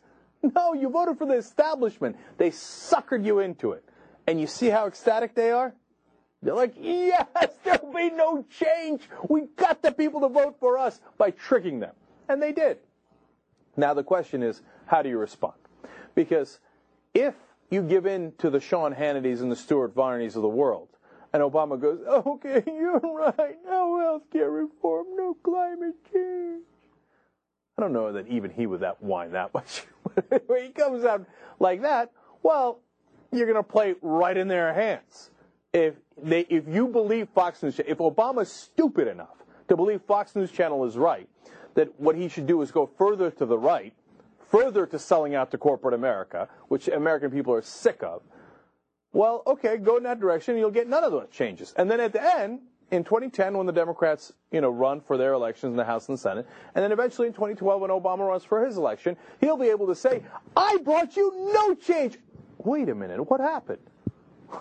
S10: No, you voted for the establishment. They suckered you into it. And you see how ecstatic they are? They're like, yes, there'll be no change. We got the people to vote for us by tricking them. And they did. Now the question is, how do you respond? Because if you give in to the Sean Hannitys and the Stuart Varneys of the world, and Obama goes, okay, you're right, no health care reform, no climate change. I don't know that even he would that whine that much. when he comes out like that, well, you're going to play right in their hands. If they, if you believe Fox News, if Obama's stupid enough to believe Fox News Channel is right, that what he should do is go further to the right, further to selling out to corporate America, which American people are sick of. Well, okay, go in that direction, and you'll get none of those changes. And then at the end, in 2010 when the Democrats, you know, run for their elections in the House and the Senate, and then eventually in 2012 when Obama runs for his election, he'll be able to say, "I brought you no change." Wait a minute, what happened?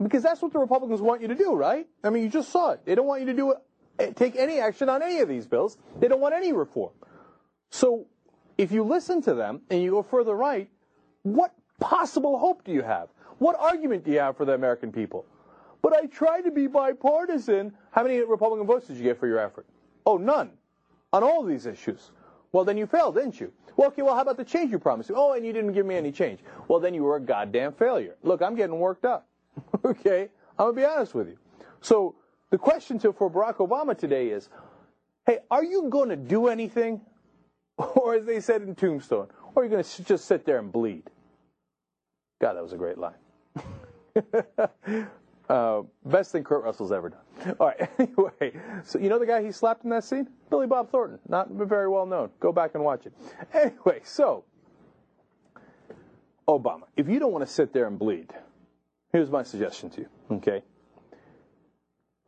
S10: Because that's what the Republicans want you to do, right? I mean, you just saw it. They don't want you to do it, take any action on any of these bills. They don't want any reform. So, if you listen to them and you go further right, what possible hope do you have? What argument do you have for the American people? But I tried to be bipartisan. How many Republican votes did you get for your effort? Oh, none. On all these issues. Well, then you failed, didn't you? Well, okay, well, how about the change you promised? Oh, and you didn't give me any change. Well, then you were a goddamn failure. Look, I'm getting worked up. okay? I'm going to be honest with you. So, the question to, for Barack Obama today is, hey, are you going to do anything? Or as they said in Tombstone, or are you going to just sit there and bleed? God, that was a great line. uh, best thing Kurt Russell's ever done. All right, anyway, so you know the guy he slapped in that scene? Billy Bob Thornton. Not very well known. Go back and watch it. Anyway, so, Obama, if you don't want to sit there and bleed, here's my suggestion to you, okay?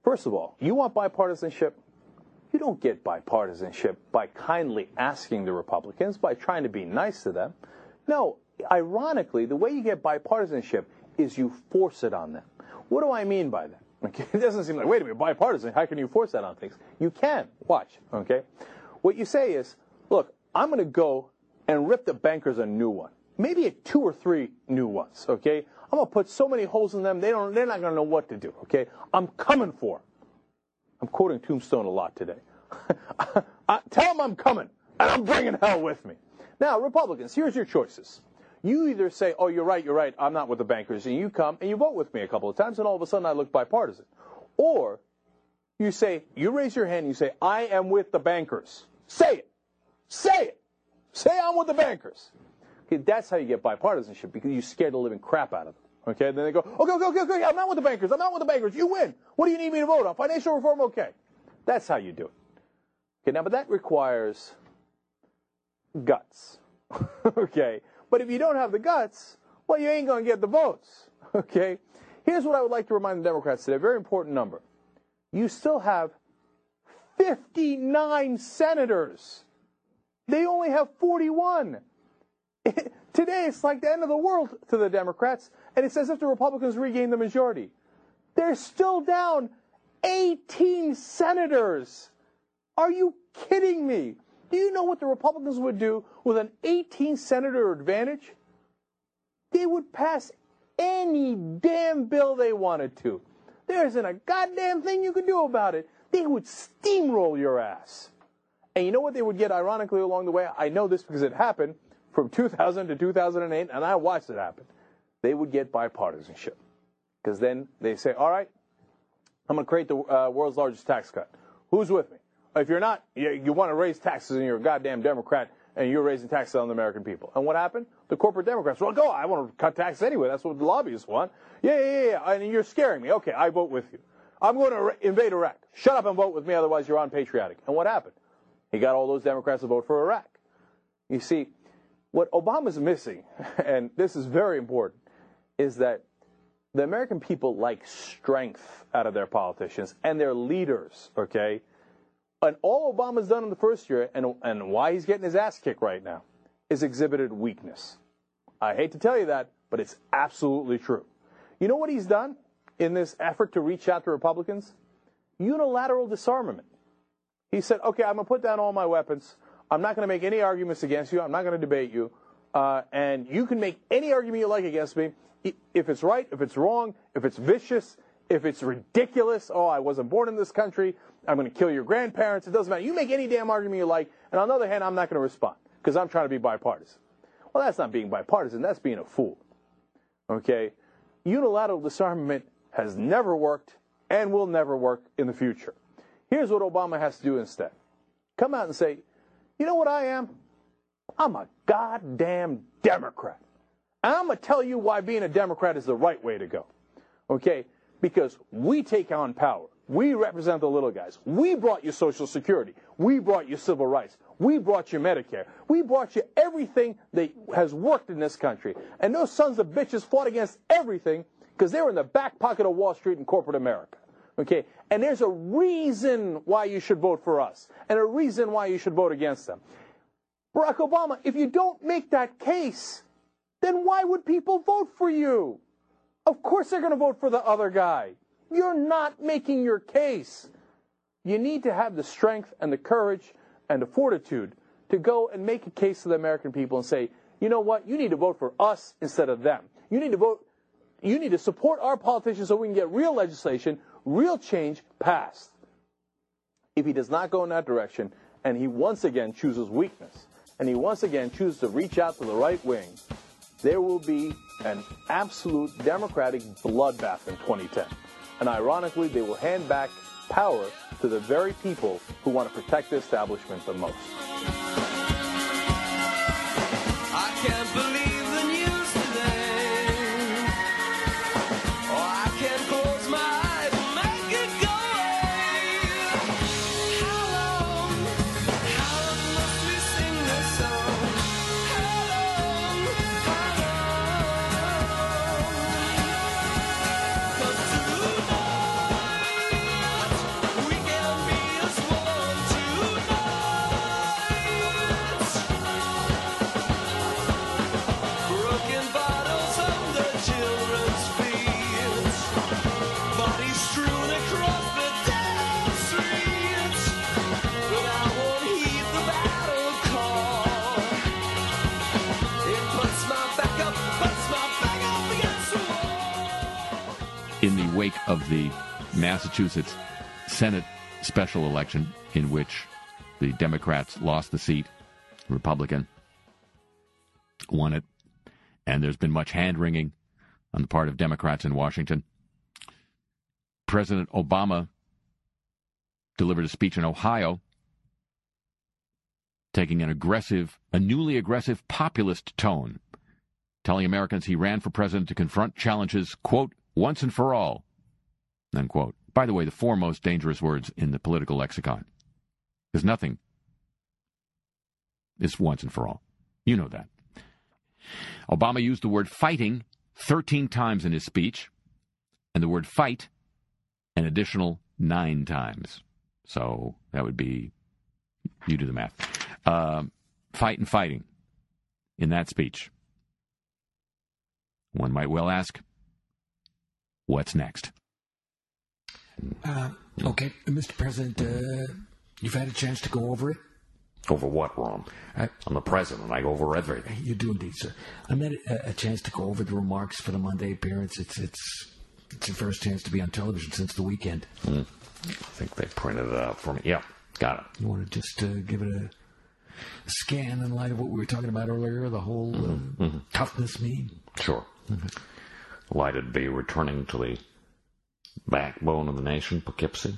S10: First of all, you want bipartisanship? You don't get bipartisanship by kindly asking the Republicans, by trying to be nice to them. No, ironically, the way you get bipartisanship is you force it on them. What do I mean by that? Okay, it doesn't seem like, wait a minute, bipartisan, how can you force that on things? You can. Watch, okay? What you say is, look, I'm going to go and rip the bankers a new one. Maybe a two or three new ones, okay? I'm going to put so many holes in them, they don't, they're not going to know what to do, okay? I'm coming for them. I'm quoting Tombstone a lot today. Tell them I'm coming, and I'm bringing hell with me. Now, Republicans, here's your choices. You either say, oh, you're right, you're right, I'm not with the bankers, and you come and you vote with me a couple of times, and all of a sudden I look bipartisan. Or you say, you raise your hand, and you say, I am with the bankers. Say it. Say it. Say I'm with the bankers. Okay, that's how you get bipartisanship, because you scare the living crap out of them. Okay, then they go, okay, okay, okay, okay, I'm not with the bankers, I'm not with the bankers, you win. What do you need me to vote on? Financial reform, okay. That's how you do it. Okay, now, but that requires guts. okay, but if you don't have the guts, well, you ain't going to get the votes. Okay? Here's what I would like to remind the Democrats today a very important number. You still have 59 senators. They only have 41. Today, it's like the end of the world to the Democrats, and it's as if the Republicans regained the majority. They're still down 18 senators. Are you kidding me? Do you know what the Republicans would do with an 18 senator advantage? They would pass any damn bill they wanted to. There isn't a goddamn thing you can do about it. They would steamroll your ass. And you know what they would get ironically along the way? I know this because it happened from 2000 to 2008, and I watched it happen. They would get bipartisanship. Because then they say, all right, I'm going to create the uh, world's largest tax cut. Who's with me? If you're not, you, you want to raise taxes and you're a goddamn Democrat and you're raising taxes on the American people. And what happened? The corporate Democrats, well, go, oh, I want to cut taxes anyway. That's what the lobbyists want. Yeah, yeah, yeah, and you're scaring me. Okay, I vote with you. I'm going to invade Iraq. Shut up and vote with me, otherwise you're unpatriotic. And what happened? He got all those Democrats to vote for Iraq. You see, what Obama's missing, and this is very important, is that the American people like strength out of their politicians and their leaders, okay? And all Obama's done in the first year, and, and why he's getting his ass kicked right now, is exhibited weakness. I hate to tell you that, but it's absolutely true. You know what he's done in this effort to reach out to Republicans? Unilateral disarmament. He said, okay, I'm going to put down all my weapons. I'm not going to make any arguments against you. I'm not going to debate you. Uh, and you can make any argument you like against me. If it's right, if it's wrong, if it's vicious, if it's ridiculous, oh, I wasn't born in this country, I'm going to kill your grandparents. It doesn't matter. You make any damn argument you like, and on the other hand, I'm not going to respond because I'm trying to be bipartisan. Well, that's not being bipartisan. That's being a fool. Okay? Unilateral disarmament has never worked and will never work in the future. Here's what Obama has to do instead come out and say, you know what I am? I'm a goddamn Democrat. And I'm going to tell you why being a Democrat is the right way to go. Okay? Because we take on power. We represent the little guys. We brought you Social Security. We brought you civil rights. We brought you Medicare. We brought you everything that has worked in this country. And those sons of bitches fought against everything because they were in the back pocket of Wall Street and corporate America. Okay? And there's a reason why you should vote for us, and a reason why you should vote against them. Barack Obama, if you don't make that case, then why would people vote for you? Of course they're going to vote for the other guy. You're not making your case. You need to have the strength and the courage and the fortitude to go and make a case to the American people and say, you know what? You need to vote for us instead of them. You need to vote, you need to support our politicians so we can get real legislation, real change passed. If he does not go in that direction, and he once again chooses weakness, and he once again chooses to reach out to the right wing, there will be an absolute Democratic bloodbath in 2010. And ironically, they will hand back power to the very people who want to protect the establishment the most.
S29: Wake of the Massachusetts Senate special election, in which the Democrats lost the seat, Republican won it, and there's been much hand wringing on the part of Democrats in Washington. President Obama delivered a speech in Ohio taking an aggressive, a newly aggressive populist tone, telling Americans he ran for president to confront challenges, quote, once and for all, unquote. By the way, the four most dangerous words in the political lexicon. There's nothing is once and for all. You know that. Obama used the word fighting 13 times in his speech, and the word fight an additional nine times. So that would be, you do the math. Um, fight and fighting in that speech. One might well ask, what's next?
S30: Uh, okay, Mr. President, uh, you've had a chance to go over it.
S31: Over what, Ron? I'm the president. I go over everything.
S30: You do indeed, sir. I had a, a chance to go over the remarks for the Monday appearance. It's it's it's your first chance to be on television since the weekend.
S31: Hmm. I think they printed it out for me. Yeah, got it.
S30: You want to just uh, give it a scan in light of what we were talking about earlier, the whole uh,
S31: Mhm.
S30: toughness meme?
S31: Sure. Delighted to be returning to the backbone of the nation, Poughkeepsie.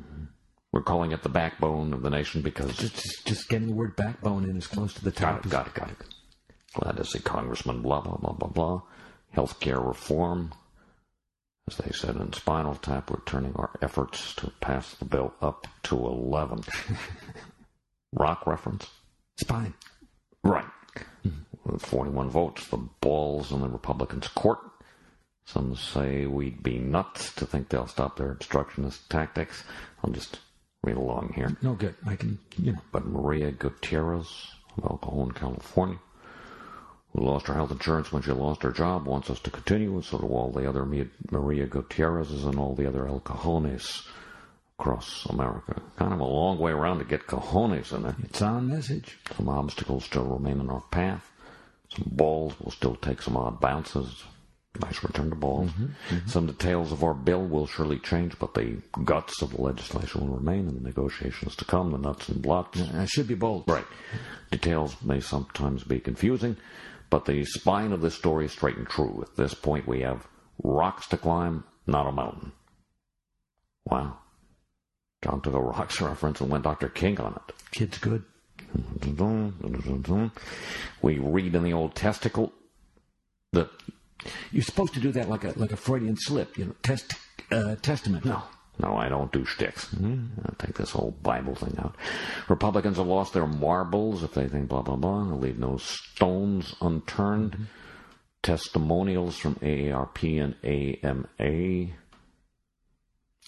S31: Mm-hmm. We're calling it the backbone of the nation because
S30: Just, just getting the word backbone in as close to the top.
S31: Got it, got it, got it. Glad to see Congressman blah, blah, blah, blah, blah. Healthcare reform. As they said in Spinal Tap, we're turning our efforts to pass the bill up to 11. Rock reference?
S30: Spine.
S31: Right. With 41 votes, the ball's in the Republicans' court. Some say we'd be nuts to think they'll stop their obstructionist tactics. I'll just read along here.
S30: No good. I can, you know.
S31: But Maria Gutierrez of El Cajon, California, who lost her health insurance when she lost her job, wants us to continue, and so do all the other Maria Gutierrez's and all the other El Cajones across America. Kind of a long way around to get cojones in there.
S30: It's our message.
S31: Some obstacles still remain in our path. Some balls will still take some odd bounces. Nice return to balls. Mm-hmm, mm-hmm. Some details of our bill will surely change, but the guts of the legislation will remain in the negotiations to come, the nuts and bolts.
S30: I should be bold.
S31: Right. Details may sometimes be confusing, but the spine of this story is straight and true. At this point, we have rocks to climb, not a mountain. Wow. John took a rocks reference and went Dr. King on it.
S30: Kid's good.
S31: We read in the Old Testicle that
S30: You're supposed to do that like a like a Freudian slip, you know, test uh, testament.
S31: No, no, I don't do shticks. I'll take this whole Bible thing out. Republicans have lost their marbles if they think blah blah blah. They'll leave no stones unturned. Testimonials from AARP and AMA.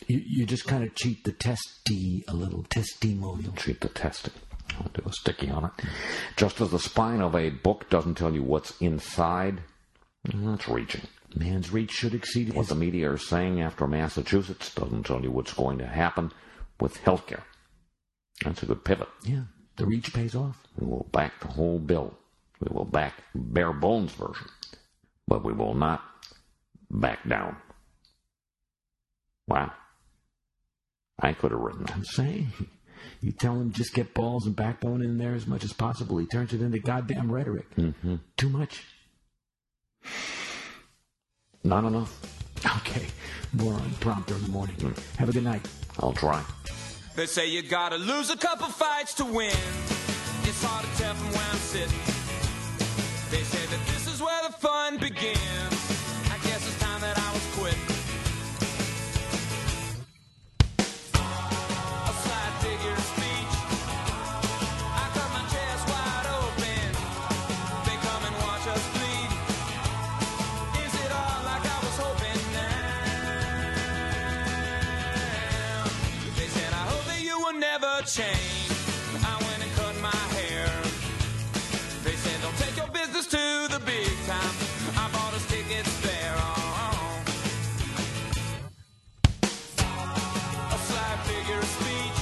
S30: You, you just kind of cheat the testy a little, testimonial.
S31: Cheat the testing. I'll do a sticky on it. Just as the spine of a book doesn't tell you what's inside, that's reaching.
S30: Man's reach should exceed
S31: What the media are saying after Massachusetts doesn't tell you what's going to happen with healthcare. That's a good pivot.
S30: Yeah, the reach pays off.
S31: We will back the whole bill. We will back bare bones version. But we will not back down. Wow. I could have written that.
S30: I'm saying. You tell him just get balls and backbone in there as much as possible. He turns it into goddamn rhetoric.
S31: Mm-hmm.
S30: Too much.
S31: Not enough.
S30: Okay. More on prompter in the morning. Mm. Have a good night.
S31: I'll try.
S9: They say you gotta lose a couple fights to win. It's hard to tell from where I'm sitting. They say that this is where the fun begins. Change. I went and cut my hair. They said, don't take your business to the big time. I bought us tickets there. Oh. A figure of speech.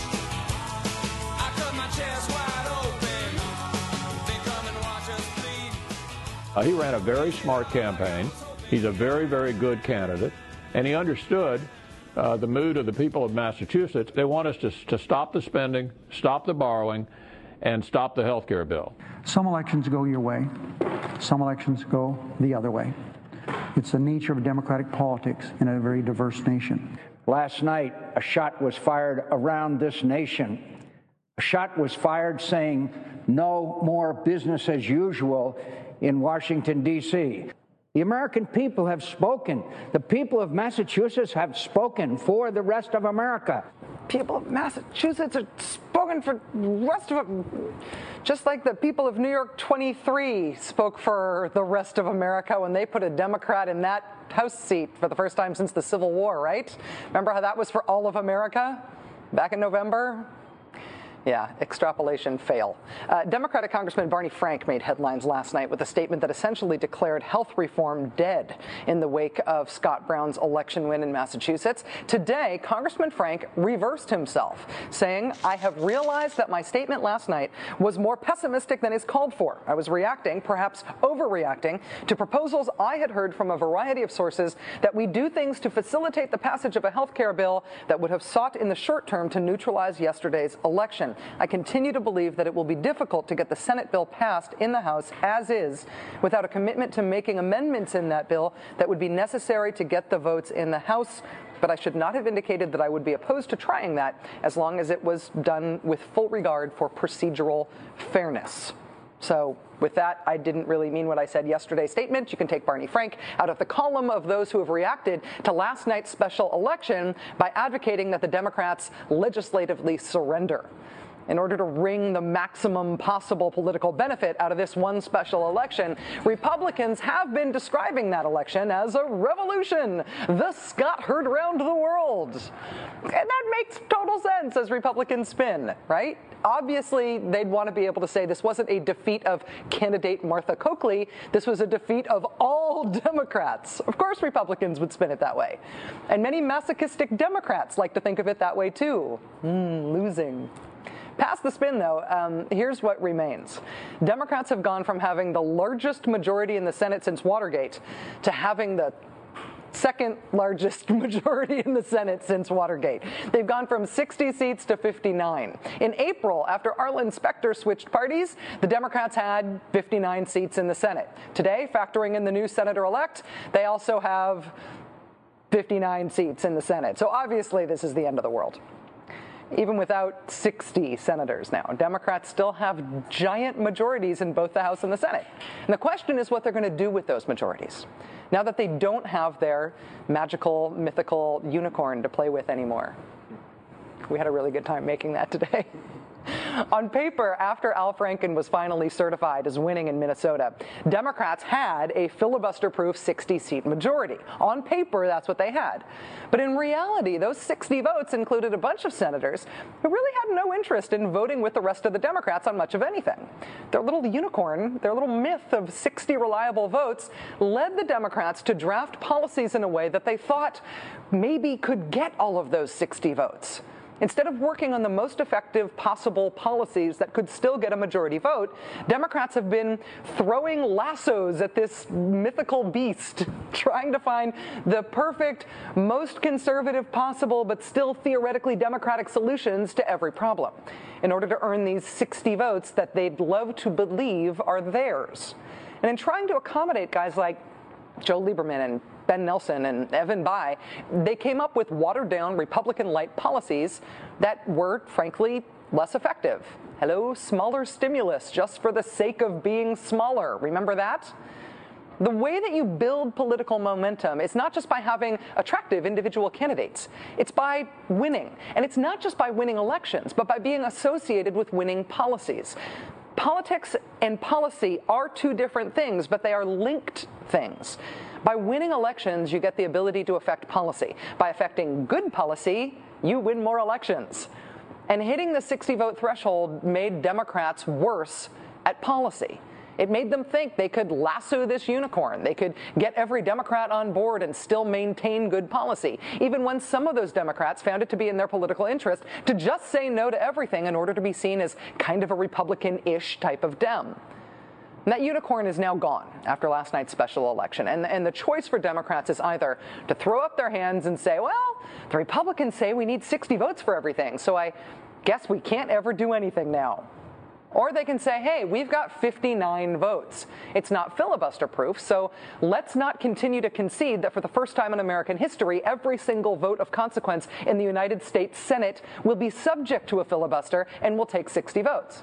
S9: I cut my chest wide open. They come and watch us bleed.
S32: Uh, he ran a very smart campaign. He's a very, very good candidate. And he understood uh, the mood of the people of Massachusetts. They want us to, to stop the spending, stop the borrowing, and stop the health care bill.
S33: Some elections go your way, some elections go the other way. It's the nature of democratic politics in a very diverse nation.
S34: Last night, a shot was fired around this nation. A shot was fired saying, no more business as usual in Washington, D.C. The American people have spoken. The people of Massachusetts have spoken for the rest of America.
S15: People of Massachusetts have spoken for the rest of just like the people of New York 23 spoke for the rest of America when they put a Democrat in that House seat for the first time since the Civil War, right? Remember how that was for all of America back in November? Yeah, extrapolation fail. Uh, Democratic Congressman Barney Frank made headlines last night with a statement that essentially declared health reform dead in the wake of Scott Brown's election win in Massachusetts. Today, Congressman Frank reversed himself, saying, I have realized that my statement last night was more pessimistic than is called for. I was reacting, perhaps overreacting, to proposals I had heard from a variety of sources that we do things to facilitate the passage of a health care bill that would have sought in the short term to neutralize yesterday's election. I continue to believe that it will be difficult to get the Senate bill passed in the House as is without a commitment to making amendments in that bill that would be necessary to get the votes in the House. But I should not have indicated that I would be opposed to trying that as long as it was done with full regard for procedural fairness. So, with that, I didn't really mean what I said yesterday's statement. You can take Barney Frank out of the column of those who have reacted to last night's special election by advocating that the Democrats legislatively surrender. In order to wring the maximum possible political benefit out of this one special election, Republicans have been describing that election as a revolution. The Scott heard around the world. And that makes total sense as Republicans spin, right? Obviously, they'd want to be able to say this wasn't a defeat of candidate Martha Coakley. This was a defeat of all Democrats. Of course, Republicans would spin it that way. And many masochistic Democrats like to think of it that way too. Mm, losing. Past the spin, though, um, here's what remains. Democrats have gone from having the largest majority in the Senate since Watergate to having the second largest majority in the Senate since Watergate. They've gone from 60 seats to 59. In April, after Arlen Specter switched parties, the Democrats had 59 seats in the Senate. Today, factoring in the new senator elect, they also have 59 seats in the Senate. So obviously, this is the end of the world even without 60 senators now. Democrats still have giant majorities in both the House and the Senate. And the question is what they're going to do with those majorities now that they don't have their magical, mythical unicorn to play with anymore. We had a really good time making that today. On paper, after Al Franken was finally certified as winning in Minnesota, Democrats had a filibuster proof 60 seat majority. On paper, that's what they had. But in reality, those 60 votes included a bunch of senators who really had no interest in voting with the rest of the Democrats on much of anything. Their little unicorn, their little myth of 60 reliable votes, led the Democrats to draft policies in a way that they thought maybe could get all of those 60 votes. Instead of working on the most effective possible policies that could still get a majority vote, Democrats have been throwing lassos at this mythical beast, trying to find the perfect, most conservative possible, but still theoretically democratic solutions to every problem in order to earn these 60 votes that they'd love to believe are theirs. And in trying to accommodate guys like Joe Lieberman and Ben Nelson and Evan Bayh, they came up with watered down Republican light policies that were, frankly, less effective. Hello, smaller stimulus just for the sake of being smaller. Remember that? The way that you build political momentum is not just by having attractive individual candidates. It's by winning. And it's not just by winning elections, but by being associated with winning policies. Politics and policy are two different things, but they are linked things. By winning elections, you get the ability to affect policy. By affecting good policy, you win more elections. And hitting the 60 vote threshold made Democrats worse at policy. It made them think they could lasso this unicorn. They could get every Democrat on board and still maintain good policy, even when some of those Democrats found it to be in their political interest to just say no to everything in order to be seen as kind of a Republican ish type of Dem. That unicorn is now gone after last night's special election. And, and the choice for Democrats is either to throw up their hands and say, well, the Republicans say we need 60 votes for everything, so I guess we can't ever do anything now. Or they can say, hey, we've got 59 votes. It's not filibuster proof, so let's not continue to concede that for the first time in American history, every single vote of consequence in the United States Senate will be subject to a filibuster and will take 60 votes.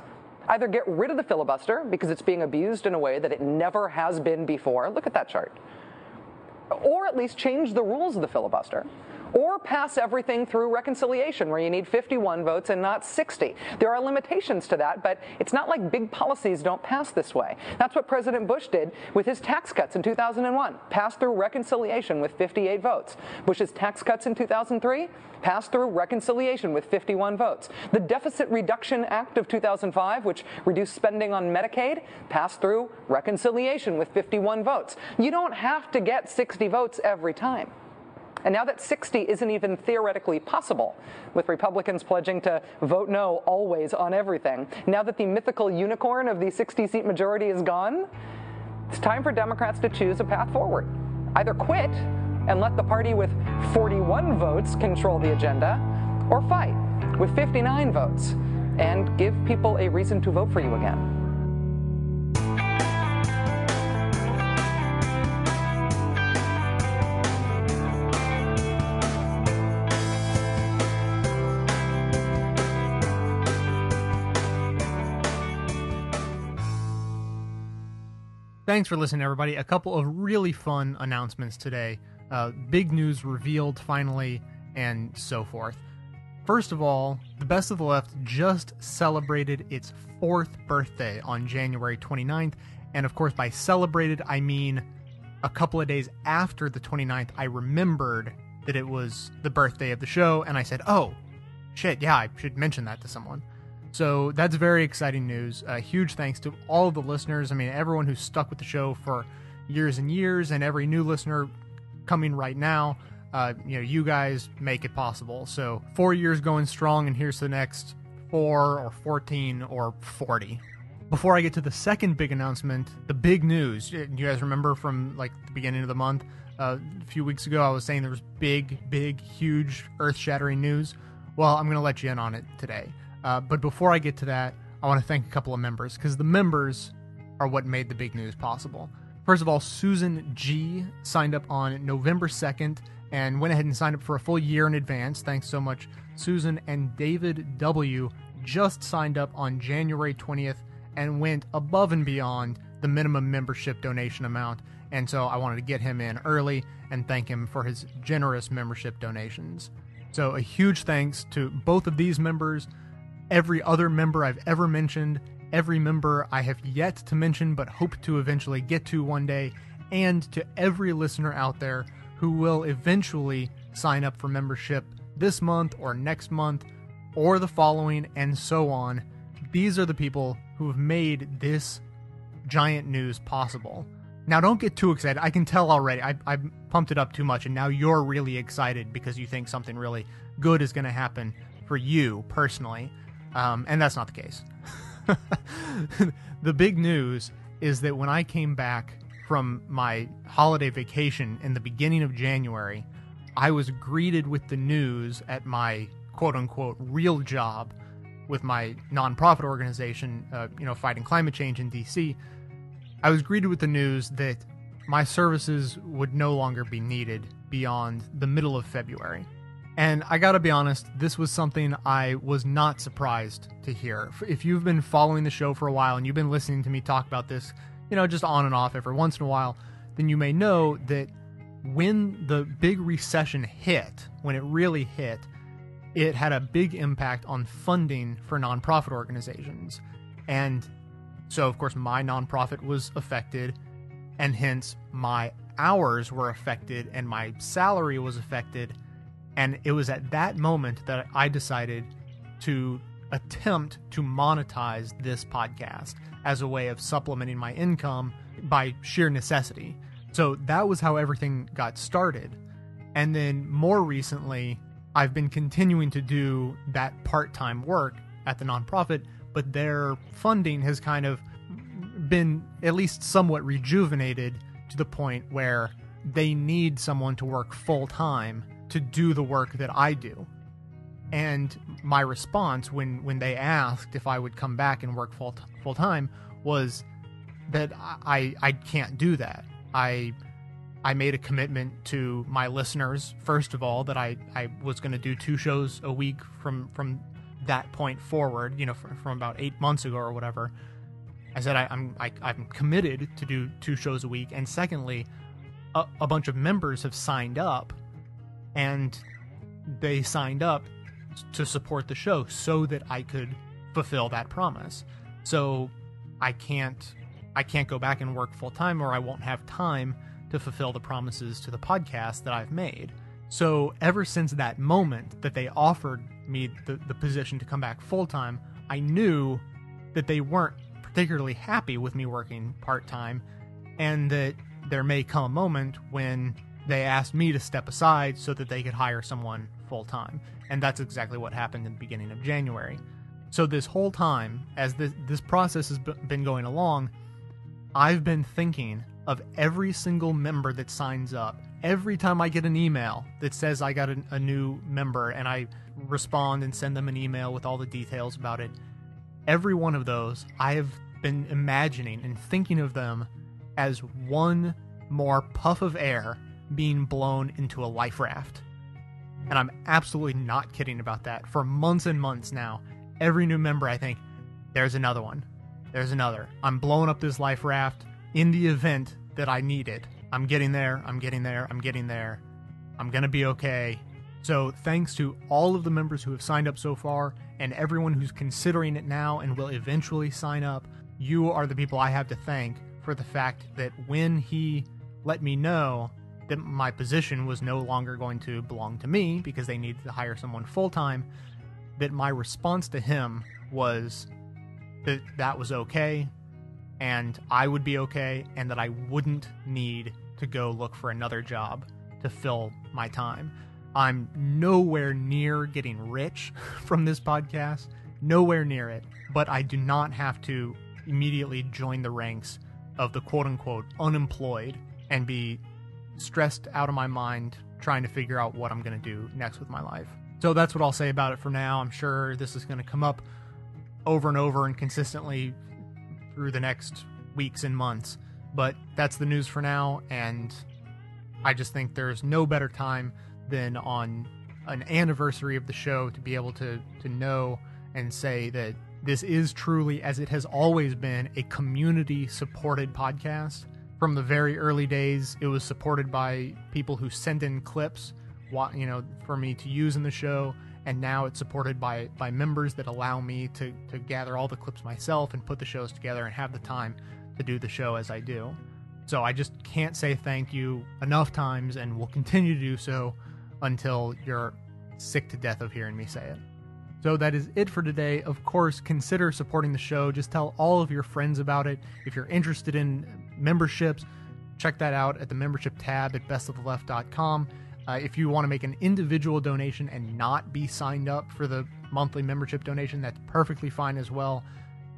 S15: Either get rid of the filibuster because it's being abused in a way that it never has been before. Look at that chart. Or at least change the rules of the filibuster or pass everything through reconciliation where you need 51 votes and not 60. There are limitations to that, but it's not like big policies don't pass this way. That's what President Bush did with his tax cuts in 2001, passed through reconciliation with 58 votes. Bush's tax cuts in 2003 passed through reconciliation with 51 votes. The Deficit Reduction Act of 2005, which reduced spending on Medicaid, passed through reconciliation with 51 votes. You don't have to get 60 votes every time. And now that 60 isn't even theoretically possible, with Republicans pledging to vote no always on everything, now that the mythical unicorn of the 60 seat majority is gone, it's time for Democrats to choose a path forward. Either quit and let the party with 41 votes control the agenda, or fight with 59 votes and give people a reason to vote for you again.
S1: Thanks for listening, everybody. A couple of really fun announcements today. Uh, big news revealed finally, and so forth. First of all, the Best of the Left just celebrated its fourth birthday on January 29th. And of course, by celebrated, I mean a couple of days after the 29th, I remembered that it was the birthday of the show, and I said, oh, shit, yeah, I should mention that to someone. So that's very exciting news. Uh, huge thanks to all of the listeners. I mean, everyone who's stuck with the show for years and years, and every new listener coming right now. Uh, you know, you guys make it possible. So four years going strong, and here's the next four or 14 or 40. Before I get to the second big announcement, the big news. You guys remember from like the beginning of the month, uh, a few weeks ago, I was saying there was big, big, huge, earth-shattering news. Well, I'm going to let you in on it today. Uh, but before I get to that, I want to thank a couple of members because the members are what made the big news possible. First of all, Susan G signed up on November 2nd and went ahead and signed up for a full year in advance. Thanks so much, Susan. And David W just signed up on January 20th and went above and beyond the minimum membership donation amount. And so I wanted to get him in early and thank him for his generous membership donations. So a huge thanks to both of these members every other member I've ever mentioned, every member I have yet to mention but hope to eventually get to one day, and to every listener out there who will eventually sign up for membership this month or next month or the following and so on. These are the people who have made this giant news possible. Now, don't get too excited. I can tell already. I, I pumped it up too much, and now you're really excited because you think something really good is going to happen for you personally. Um, and that's not the case. the big news is that when I came back from my holiday vacation in the beginning of January, I was greeted with the news at my quote unquote real job with my nonprofit organization, uh, you know, fighting climate change in DC. I was greeted with the news that my services would no longer be needed beyond the middle of February. And I gotta be honest, this was something I was not surprised to hear. If you've been following the show for a while and you've been listening to me talk about this, you know, just on and off every once in a while, then you may know that when the big recession hit, when it really hit, it had a big impact on funding for nonprofit organizations. And so, of course, my nonprofit was affected, and hence my hours were affected, and my salary was affected. And it was at that moment that I decided to attempt to monetize this podcast as a way of supplementing my income by sheer necessity. So that was how everything got started. And then more recently, I've been continuing to do that part time work at the nonprofit, but their funding has kind of been at least somewhat rejuvenated to the point where they need someone to work full time to do the work that I do. And my response when, when they asked if I would come back and work full full time was that I I can't do that. I I made a commitment to my listeners first of all that I, I was going to do two shows a week from from that point forward. You know, from, from about eight months ago or whatever. I said I, I'm I, I'm committed to do two shows a week, and secondly, a, a bunch of members have signed up, and they signed up to support the show so that I could fulfill that promise. So I can't I can't go back and work full time, or I won't have time to fulfill the promises to the podcast that I've made. So ever since that moment that they offered me the, the position to come back full time, I knew that they weren't particularly happy with me working part time, and that there may come a moment when they asked me to step aside so that they could hire someone full time. And that's exactly what happened in the beginning of January. So this whole time, as this, this process has been going along, I've been thinking of every single member that signs up. Every time I get an email that says I got a, a, new member and I respond and send them an email with all the details about it, every one of those I have been imagining and thinking of them as one more puff of air being blown into a life raft. And I'm absolutely not kidding about that. For months and months now, every new member I think, there's another one. There's another. I'm blowing up this life raft in the event that I need it. I'm getting there, I'm getting there, I'm getting there. I'm going to be okay. So, thanks to all of the members who have signed up so far and everyone who's considering it now and will eventually sign up, you are the people I have to thank for the fact that when he let me know that my position was no longer going to belong to me because they needed to hire someone full time, that my response to him was that that was okay and I would be okay and that I wouldn't need to go look for another job to fill my time. I'm nowhere near getting rich from this podcast, nowhere near it, but I do not have to immediately join the ranks of the quote unquote unemployed and be stressed out of my mind trying to figure out what I'm going to do next with my life. So that's what I'll say about it for now. I'm sure this is going to come up over and over and consistently through the next weeks and months. But that's the news for now, and I just think there's no better time than on an anniversary of the show to be able to to know and say that this is truly, as it has always been, a community supported podcast. From the very early days, it was supported by people who sent in clips, you know, for me to use in the show, and now it's supported by by members that allow me to to gather all the clips myself and put the shows together and have the time to do the show as I do. So I just can't say thank you enough times and will continue to do so until you're sick to death of hearing me say it. So that is it for today. Of course, consider supporting the show. Just tell all of your friends about it. If you're interested in memberships, check that out at the membership tab at bestoftheleft.com. Uh, if you want to make an individual donation and not be signed up for the monthly membership donation, that's perfectly fine as well.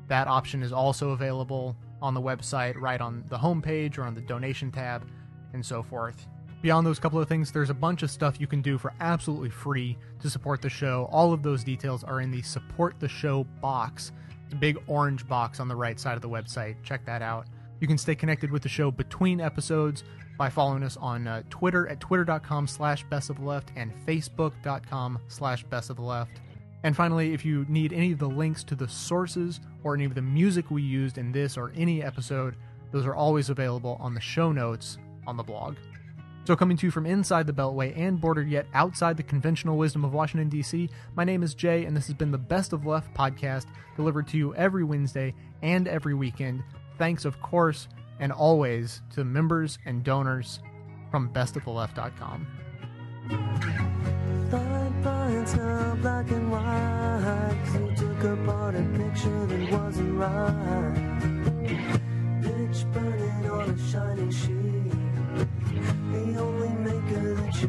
S1: That option is also available on the website, right on the homepage or on the donation tab, and so forth. Beyond those couple of things, there's a bunch of stuff you can do for absolutely free to support the show. All of those details are in the support the show box, the big orange box on the right side of the website. Check that out. You can stay connected with the show between episodes by following us on uh, Twitter at twitter.com slash best of the left and facebook.com slash best of the left. And finally, if you need any of the links to the sources or any of the music we used in this or any episode, those are always available on the show notes on the blog. So, coming to you from inside the Beltway and bordered yet outside the conventional wisdom of Washington, D.C., my name is Jay, and this has been the Best of Left podcast delivered to you every Wednesday and every weekend. Thanks, of course, and always to members and donors from bestoftheleft.com.
S9: Pitch burning on a shining sheet, the only maker that you